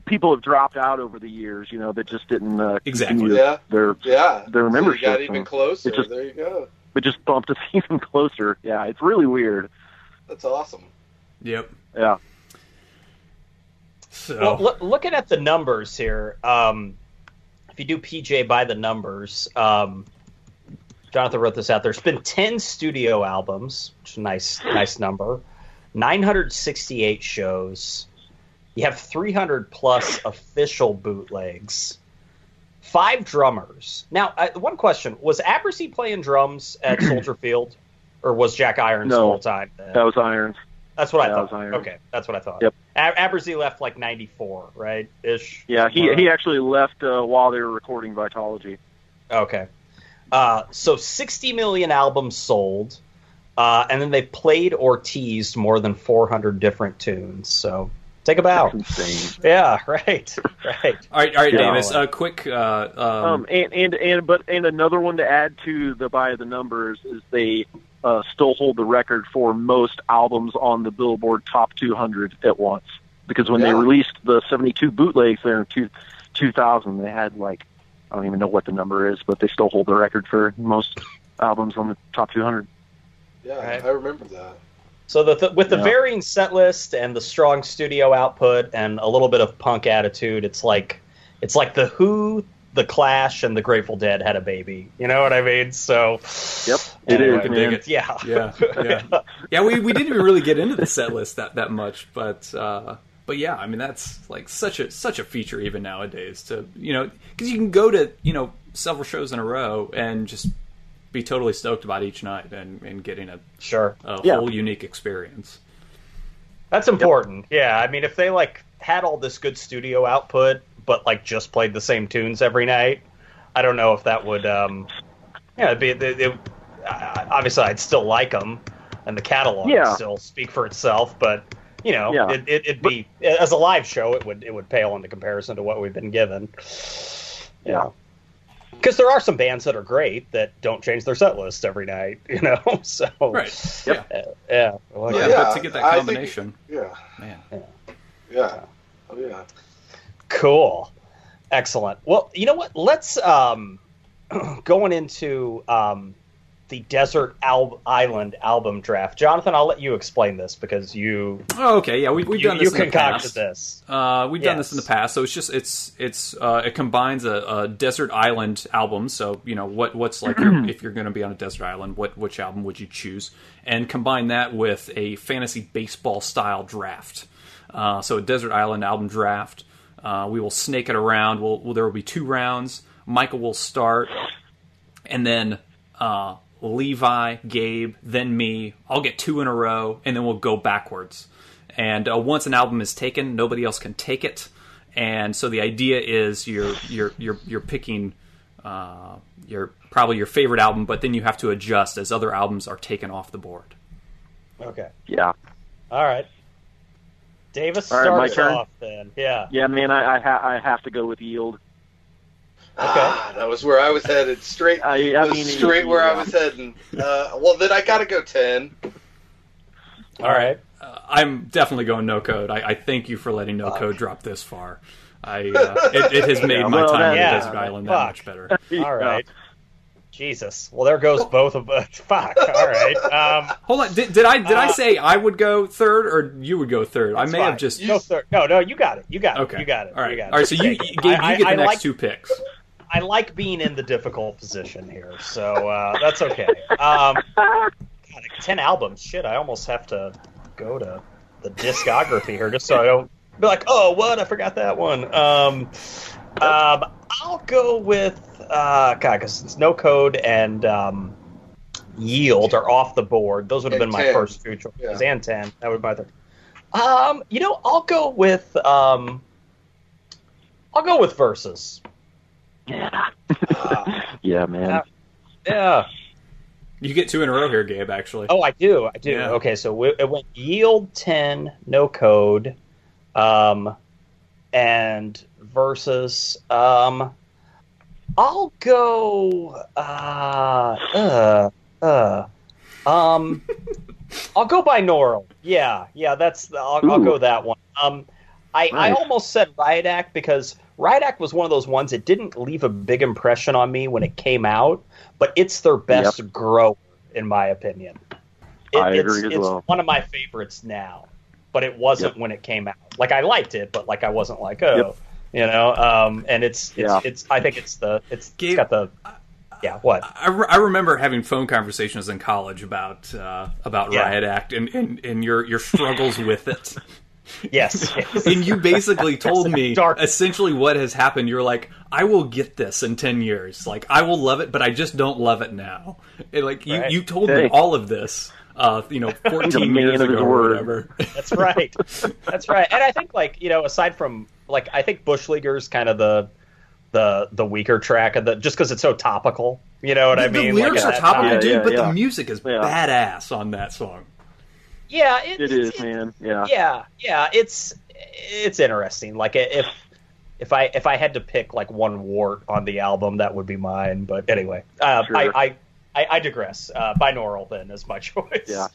people have dropped out over the years, you know, that just didn't uh, Exactly. Yeah. their Yeah. Their So you membership, got even closer. just- there you go. But just bumped us even closer. Yeah, it's really weird. That's awesome. Yep. Yeah. So Well, look, looking at the numbers here, um, if you do PJ by the numbers, um, Jonathan wrote this out. There's been 10 studio albums, which is a nice, nice number. 968 shows. You have 300 plus official bootlegs. Five drummers. Now, uh, one question: Was Abbruzzese playing drums at Soldier Field, or was Jack Irons No. full time? That was Irons. That's what I that thought. was Irons. Okay, that's what I thought. Yep. A- Abbruzzese left like '94, right? Ish. Yeah, he he actually left uh, while they were recording Vitalogy. Okay. Uh, so 60 million albums sold, uh, and then they played or teased more than 400 different tunes. So take a bow. That's insane. Yeah, right, right. all right, all right, Yeah. Davis. A quick. Uh, um, Um, and, and and but and another one to add to the by the numbers is they uh, still hold the record for most albums on the Billboard Top 200 at once. Because when they released the 72 bootlegs there in two, 2000, they had like I don't even know what the number is, but they still hold the record for most albums on the top 200. Yeah, Right. I remember that. So the, th- with the Yeah. varying set list and the strong studio output and a little bit of punk attitude, it's like it's like the Who, the Clash, and the Grateful Dead had a baby. You know what I mean? So Yep, it anyway, is, man. Yeah, yeah, yeah, yeah. We we didn't even really get into the set list that that much, but uh, but yeah, I mean that's like such a such a feature even nowadays to you know because you can go to you know several shows in a row and just be totally stoked about each night and, and getting a, sure. a Yeah. whole unique experience. That's important. Yeah, I mean, if they like had all this good studio output, but like just played the same tunes every night, I don't know if that would. um Yeah, it'd be. It, it, obviously, I'd still like them, and the catalog would Yeah. still speak for itself. But you know, Yeah. it, it, it'd be as a live show, it would it would pale into comparison to what we've been given. Yeah. Because there are some bands that are great that don't change their set list every night, you know. So Right. Yep. Yeah. uh, yeah. Well, Yeah, Yeah, but to get that I think- combination, Yeah, man. yeah, oh yeah. Cool. Excellent. Well, you know what? Let's um going into um the Desert Al- Island album draft. Jonathan, I'll let you explain this because you Oh, okay. Yeah, we, we've you, done you this in the concocted past. this. Uh, we've done this in the past, so it's just it's it's uh, it combines a, a desert island album. So you know what what's like your, if you're going to be on a desert island, what which album would you choose? And combine that with a fantasy baseball style draft. Uh, so a desert island album draft. Uh, we will snake it around. We'll, well, there will be two rounds. Michael will start, and then uh, Levi, Gabe, then me. I'll get two in a row, and then we'll go backwards. And uh, once an album is taken, nobody else can take it. And so the idea is you're you're you're you're picking uh, your probably your favorite album, but then you have to adjust as other albums are taken off the board. Okay. Yeah. All right. Davis All right, start my us turn? off then. Yeah. Yeah, man, I I, ha- I have to go with Yield. Ah, that was where I was headed. Straight, I, I mean, straight where I was heading. Uh, well, then I gotta go ten. All right. Uh, I'm definitely going no code. I, I thank you for letting no code drop this far. I uh, it, it has made Yeah, my well, time on yeah, the desert island that much better. All right. Jesus. Well, there goes both of us. Fuck. All right. Um, Hold on, did, did I did I Uh, say I would go third or you would go third? I may fine. have just go third. No, no, you got it. You got it. okay. You got it. All right, You got it. all right. So you, you, Take. Gabe, you get I- the I next like- two picks. I like being in the difficult position here, so uh, that's okay. Um, God, ten albums. Shit, I almost have to go to the discography here just so I don't be like, oh, what? I forgot that one. Um, um, I'll go with uh, God, because it's no code and um, yield are off the board. Those would have And been my 10. first two choices, Yeah. and ten. That would be my third. Um, you know, I'll go with um, I'll go with verses. Yeah. Ah, yeah, man. Uh, Yeah. You get two in a row here, Gabe. Actually, Oh, I do. I do. Yeah. Okay, so we- it went yield ten, no code, um, and versus. Um, I'll go. Uh, uh, uh, um, I'll go by binaural. Yeah, yeah, that's I'll, I'll go that one. Um, I, nice. I almost said Riot Act because Riot Act was one of those ones that didn't leave a big impression on me when it came out, but it's their best yep. grower in my opinion. It, I agree it's, as well. one of my favorites now, but it wasn't yep. when it came out. Like I liked it, but like I wasn't like oh, yep. you know. Um, and it's it's, yeah. it's I think it's the it's, Gabe, it's got the yeah what I, re- I remember having phone conversations in college about uh, about yeah. Riot Act and, and and your your struggles with it. Yes, yes. and you basically told me dark. essentially what has happened. You're like, I will get this in ten years. Like, I will love it, but I just don't love it now. And like you, right. you told hey. me all of this. Uh, you know, 14 years ago or whatever. That's right. That's right. And I think, like, you know, aside from, like, I think Bush Leaguer's kind of the the the weaker track of the just because it's so topical. You know what the, I mean? The lyrics like, are topical, yeah, dude, yeah, but yeah. the music is badass on that song. Yeah, it, it is, it, man. Yeah, yeah, yeah. It's it's interesting. Like if if I if I had to pick like one wart on the album, that would be mine. But anyway, uh, sure. I, I, I I digress. Uh, binaural then is my choice. Yeah.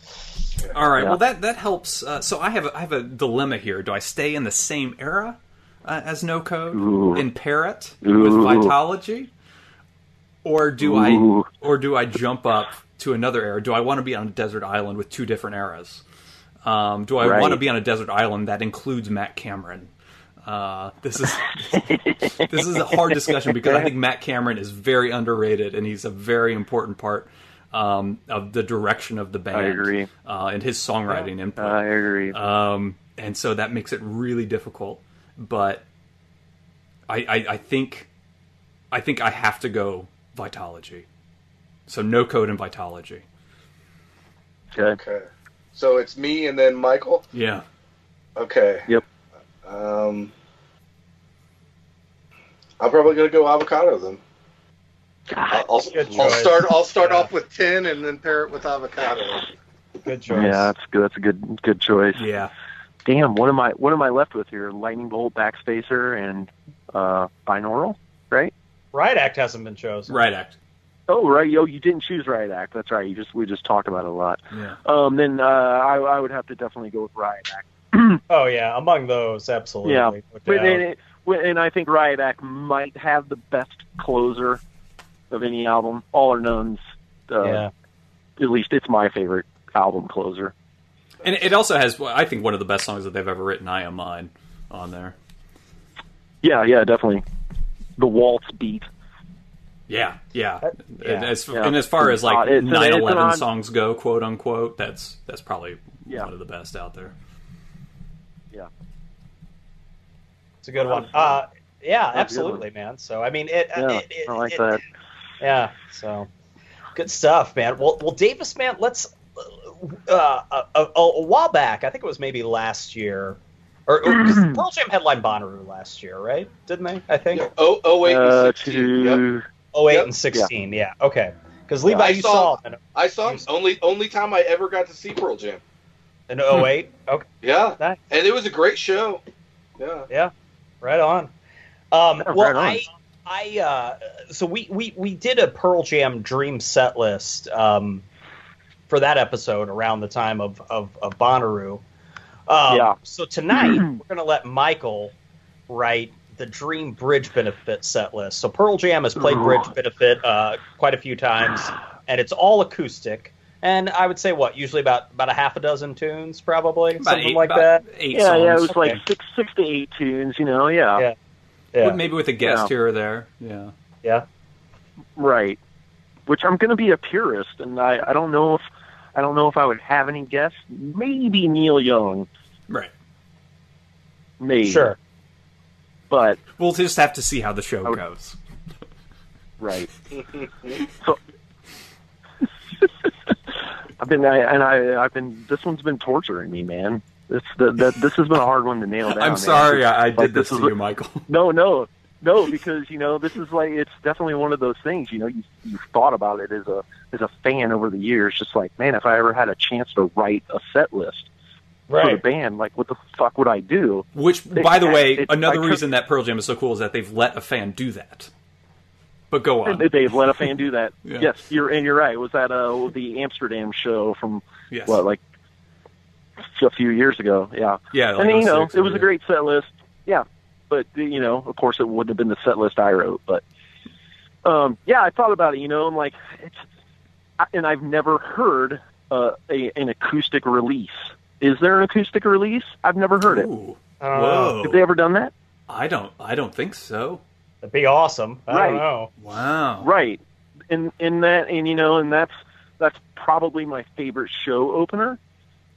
All right. Yeah. Well, that that helps. Uh, so I have a, I have a dilemma here. Do I stay in the same era uh, as No Code Ooh. in Parrot Ooh. with Vitalogy, or do Ooh. I or do I jump up to another era? Do I want to be on a desert island with two different eras? Um, do I right. want to be on a desert island that includes Matt Cameron? Uh, this is this is a hard discussion because I think Matt Cameron is very underrated and he's a very important part um, of the direction of the band. I agree. Uh, and his songwriting input. I agree. Um, and so that makes it really difficult. But I, I, I think I think I have to go Vitalogy. So no code in Vitalogy. Okay. Okay. So it's me and then Michael. Yeah. Okay. Yep. Um, I'm probably gonna go avocado then. God, I'll, I'll, I'll start. I'll start yeah. off with ten and then pair it with avocado. Good choice. Yeah, that's good. That's a good good choice. Yeah. Damn, what am I? What am I left with here? Lightning bolt, backspacer, and uh, binaural, right? Riot Act hasn't been chosen. Riot Act. Oh right, yo, you didn't choose Riot Act. That's right. You just we just talked about it a lot. Yeah. Um, then uh, I, I would have to definitely go with Riot Act. oh yeah, among those, absolutely. Yeah, but, and, and I think Riot Act might have the best closer of any album. All or None's. Uh, yeah. At least it's my favorite album closer. And it also has, I think, one of the best songs that they've ever written, "I Am Mine," on there. Yeah, yeah, definitely. The waltz beat. Yeah, yeah. That, yeah. And, as, yeah. and as far as like nine eleven songs go, quote unquote, that's that's probably yeah. one of the best out there. Yeah, it's a good one. Uh, yeah, absolutely, man. So I mean, it. Yeah, it, it, I like that. Yeah, so good stuff, man. Well, well, Davis, man, let's. Uh, a, a, a, while back, I think it was maybe last year, or, or Pearl Jam headline Bonnaroo last year, right? Didn't they? I think. Yeah. Oh, oh wait, uh, 16. Yep. 08 yep. and 16. Yeah. yeah. Okay. Because Levi, yeah, you saw, saw I saw him. Only only time I ever got to see Pearl Jam. In 08? okay. Yeah. Nice. And it was a great show. Yeah. Yeah. Right on. Um, yeah, well, right on. I I uh, so we, we we did a Pearl Jam Dream set list um, for that episode around the time of of, of Bonnaroo. Um, yeah. So tonight we're gonna let Michael write the Dream Bridge Benefit set list. So Pearl Jam has played Bridge Benefit uh, quite a few times, and it's all acoustic. And I would say what usually about about a half a dozen tunes, probably about something eight, like that. Eight yeah, songs. yeah, it was okay. like six six to eight tunes. You know, yeah, yeah, yeah. maybe with a guest yeah. here or there. Yeah, yeah, right. Which I'm going to be a purist, and I I don't know if I don't know if I would have any guests. Maybe Neil Young. Right. Maybe. Sure. But we'll just have to see how the show would, goes. Right. so I've been I, and I I've been this one's been torturing me, man. This the, the this has been a hard one to nail down. I'm sorry I, I did this, this to you, Michael. No, no, no, because you know this is like it's definitely one of those things. You know, you you've thought about it as a as a fan over the years. Just like, man, if I ever had a chance to write a set list, right. for the band. Like, what the fuck would I do? Which, they, by the way, it, another reason that Pearl Jam is so cool is that they've let a fan do that. But go on. They've let a fan do that. yeah. Yes, you're and you're right. It was that uh the Amsterdam show from Yes. what like a few years ago. Yeah. Yeah, like I mean, you know, it was a great set list. Yeah, but you know, of course, it wouldn't have been the set list I wrote. But um, yeah, I thought about it. You know, I'm like, it's, I- and I've never heard uh, a, an acoustic release. Is there an acoustic release? I've never heard it. Ooh. I don't. Whoa. Have they ever done that? I don't. I don't think so. That'd be awesome. I Right. don't know. Wow. Right. And and that and you know and that's that's probably my favorite show opener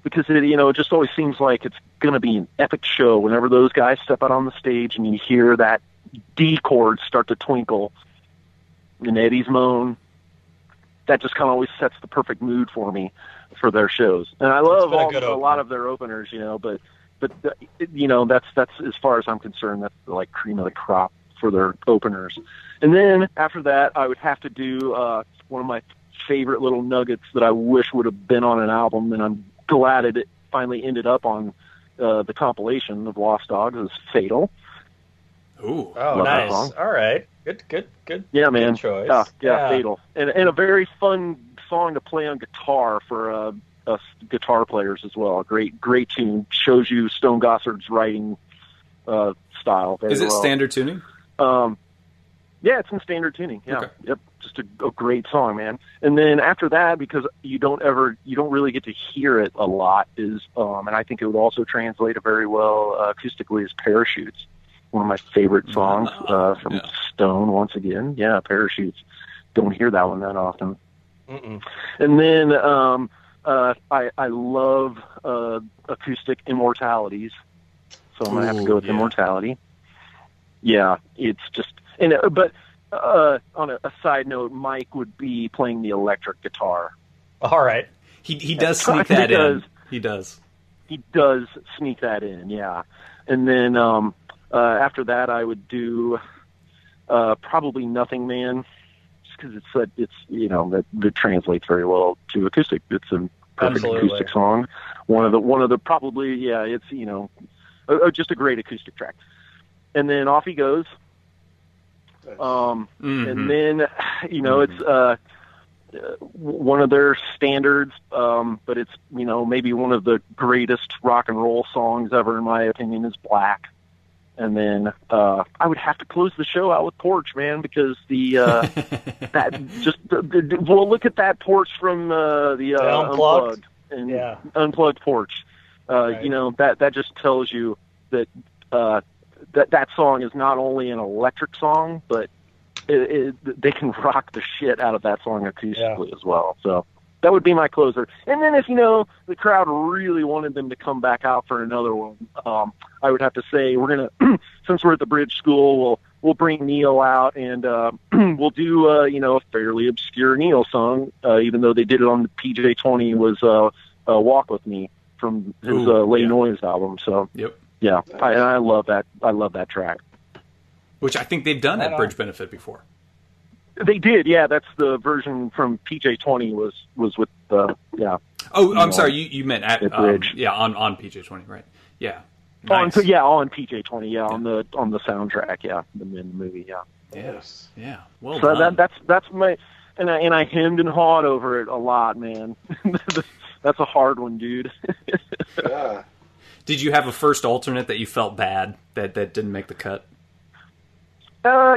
because it you know it just always seems like it's going to be an epic show whenever those guys step out on the stage and you hear that D chord start to twinkle and Eddie's moan. That just kind of always sets the perfect mood for me for their shows. And I love been a a lot of their openers, you know, but but you know that's that's as far as I'm concerned that's the, like cream of the crop for their openers. And then after that, I would have to do uh, one of my favorite little nuggets that I wish would have been on an album, and I'm glad it finally ended up on uh, the compilation of Lost Dogs. Is Fatal. Ooh. Oh, nice. All right. Good, good, good. Yeah, man. Good choice. Yeah, yeah, Yeah. Fatal, and and a very fun song to play on guitar for uh, us guitar players as well. A great, great tune. Shows you Stone Gossard's writing uh, style. Is it well. standard tuning? Um, yeah, it's in standard tuning. Yeah, Okay. yep, just a, a great song, man. And then after that, because you don't ever, you don't really get to hear it a lot, is um, and I think it would also translate very well uh, acoustically is "Parachutes," one of my favorite songs uh, from Yeah. Stone. Once again, yeah, "Parachutes." Don't hear that one that often. Mm-mm. And then um, uh, I I love uh, acoustic immortalities, so I'm gonna have to go with yeah. immortality. Yeah, it's just and uh, but uh, on a, a side note, Mike would be playing the electric guitar. All right. He he does sneak that in. does. He does. He does sneak that in, yeah. And then um, uh, after that, I would do uh, probably Nothing Man, just because it's a, it's you know that, that translates very well to acoustic. It's a perfect Absolutely. acoustic song. One of the one of the probably yeah, it's you know uh, just a great acoustic track. And then off he goes. Um, Mhm. and then you know it's uh, uh, one of their standards, um, but it's you know maybe one of the greatest rock and roll songs ever in my opinion is Black. And then uh, I would have to close the show out with Porch, man, because the uh, that just the, the, well look at that Porch from uh, the uh, The Unplugged? and Yeah. Unplugged Porch. Uh, Right. You know that that just tells you that uh, that that song is not only an electric song, but it, it, they can rock the shit out of that song acoustically as well. So that would be my closer. And then if you know the crowd really wanted them to come back out for another one, um, I would have to say we're gonna since we're at the Bridge School, we'll we'll bring Neil out and uh, we'll do uh, you know a fairly obscure Neil song, uh, even though they did it on the PJ Twenty was uh, uh, Walk with Me from his Ooh, uh, Le yeah. Noise album. So Yep. yeah, I, I love that. I love that track. Which I think they've done Right at on. Bridge Benefit before. They did, yeah. That's the version from PJ Twenty was was with the yeah. Oh, I'm No. sorry. You, you meant at At um, Bridge. yeah on on PJ twenty right? Yeah. On Nice. so yeah, on PJ Twenty, yeah, on the on the soundtrack, yeah, the, in the movie, yeah. Yes, Yeah. Well so done. that that's that's my and I and I hemmed and hawed over it a lot, man. that's a hard one, dude. Yeah. Did you have a first alternate that you felt bad that that didn't make the cut? Uh,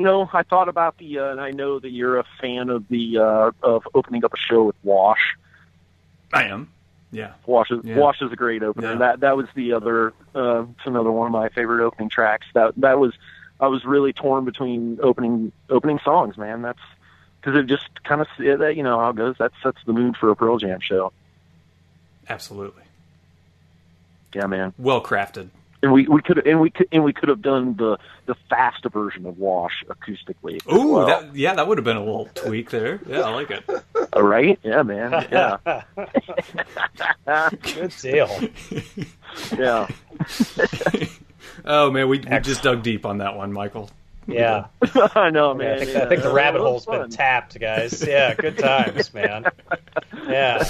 know, I thought about the, uh, and I know that you're a fan of the uh, of opening up a show with Wash. I am. Yeah. Wash is Yeah. Wash is a great opener. Yeah. That that was the other. Uh, it's another one of my favorite opening tracks. That that was. I was really torn between opening opening songs, man. That's because it just kind of that you know how it goes. That sets the mood for a Pearl Jam show. Absolutely. Yeah, man. Well crafted. And we we could and we could and we could have done the the faster version of Wash acoustically. as Ooh, well. that yeah, that would have been a little tweak there. Yeah, I like it. All right? Yeah, man. Yeah, Good deal. yeah. oh man, we, we just dug deep on that one, Michael. Yeah. I know, man. I think, yeah. I think the rabbit It was hole's been tapped, guys. Yeah, good times, man. Yeah,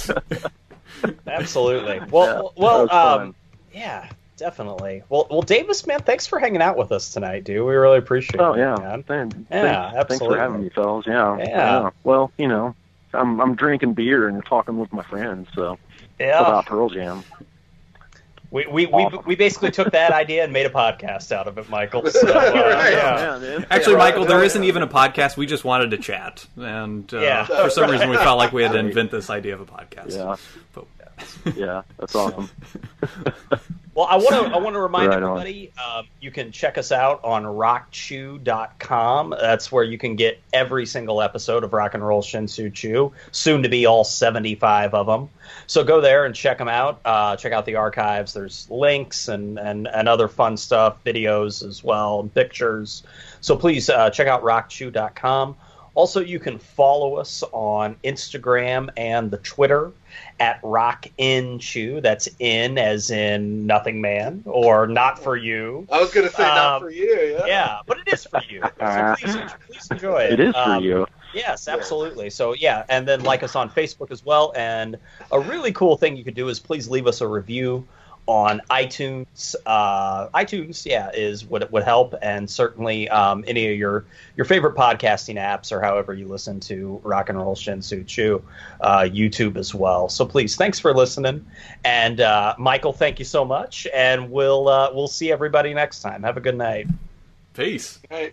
absolutely. Well, that well, um, yeah, definitely. Well, well, Davis, man, thanks for hanging out with us tonight, dude. We really appreciate Oh it, yeah, man. man. Yeah, thanks, thanks for having me, fellas. Yeah, Yeah. Well, you know, I'm I'm drinking beer and talking with my friends. So yeah. about Pearl Jam. We we, awesome. we we basically took that idea and made a podcast out of it, Michael. So, uh, right. yeah. yeah Actually, Michael, there isn't even a podcast. We just wanted to chat, and uh, yeah. for some reason, we felt like we had to invent this idea of a podcast. Yeah, but, yeah, that's awesome. Well, I want to I want to remind right everybody um, you can check us out on rockchew.com. That's where you can get every single episode of Rock and Roll Shinsu Chew, soon to be all 75 of them. So go there and check them out. Uh, check out the archives. There's links and, and, and other fun stuff, videos as well, and pictures. So please uh, check out rockchew.com. Also, you can follow us on Instagram and the Twitter at Rock In Chew. That's in as in nothing man or not for you. I was going to say um, not for you. Yeah. yeah, but it is for you. So please, please enjoy it. It is for um, you. Yes, absolutely. So yeah, and then like us on Facebook as well. And a really cool thing you could do is please leave us a review on iTunes. Uh, iTunes, yeah, is what would help, and certainly um, any of your your favorite podcasting apps or however you listen to Rock and Roll Shinsu Chu, uh, YouTube as well. So please, thanks for listening, and uh, Michael, thank you so much, and we'll uh, we'll see everybody next time. Have a good night. Peace. Hey.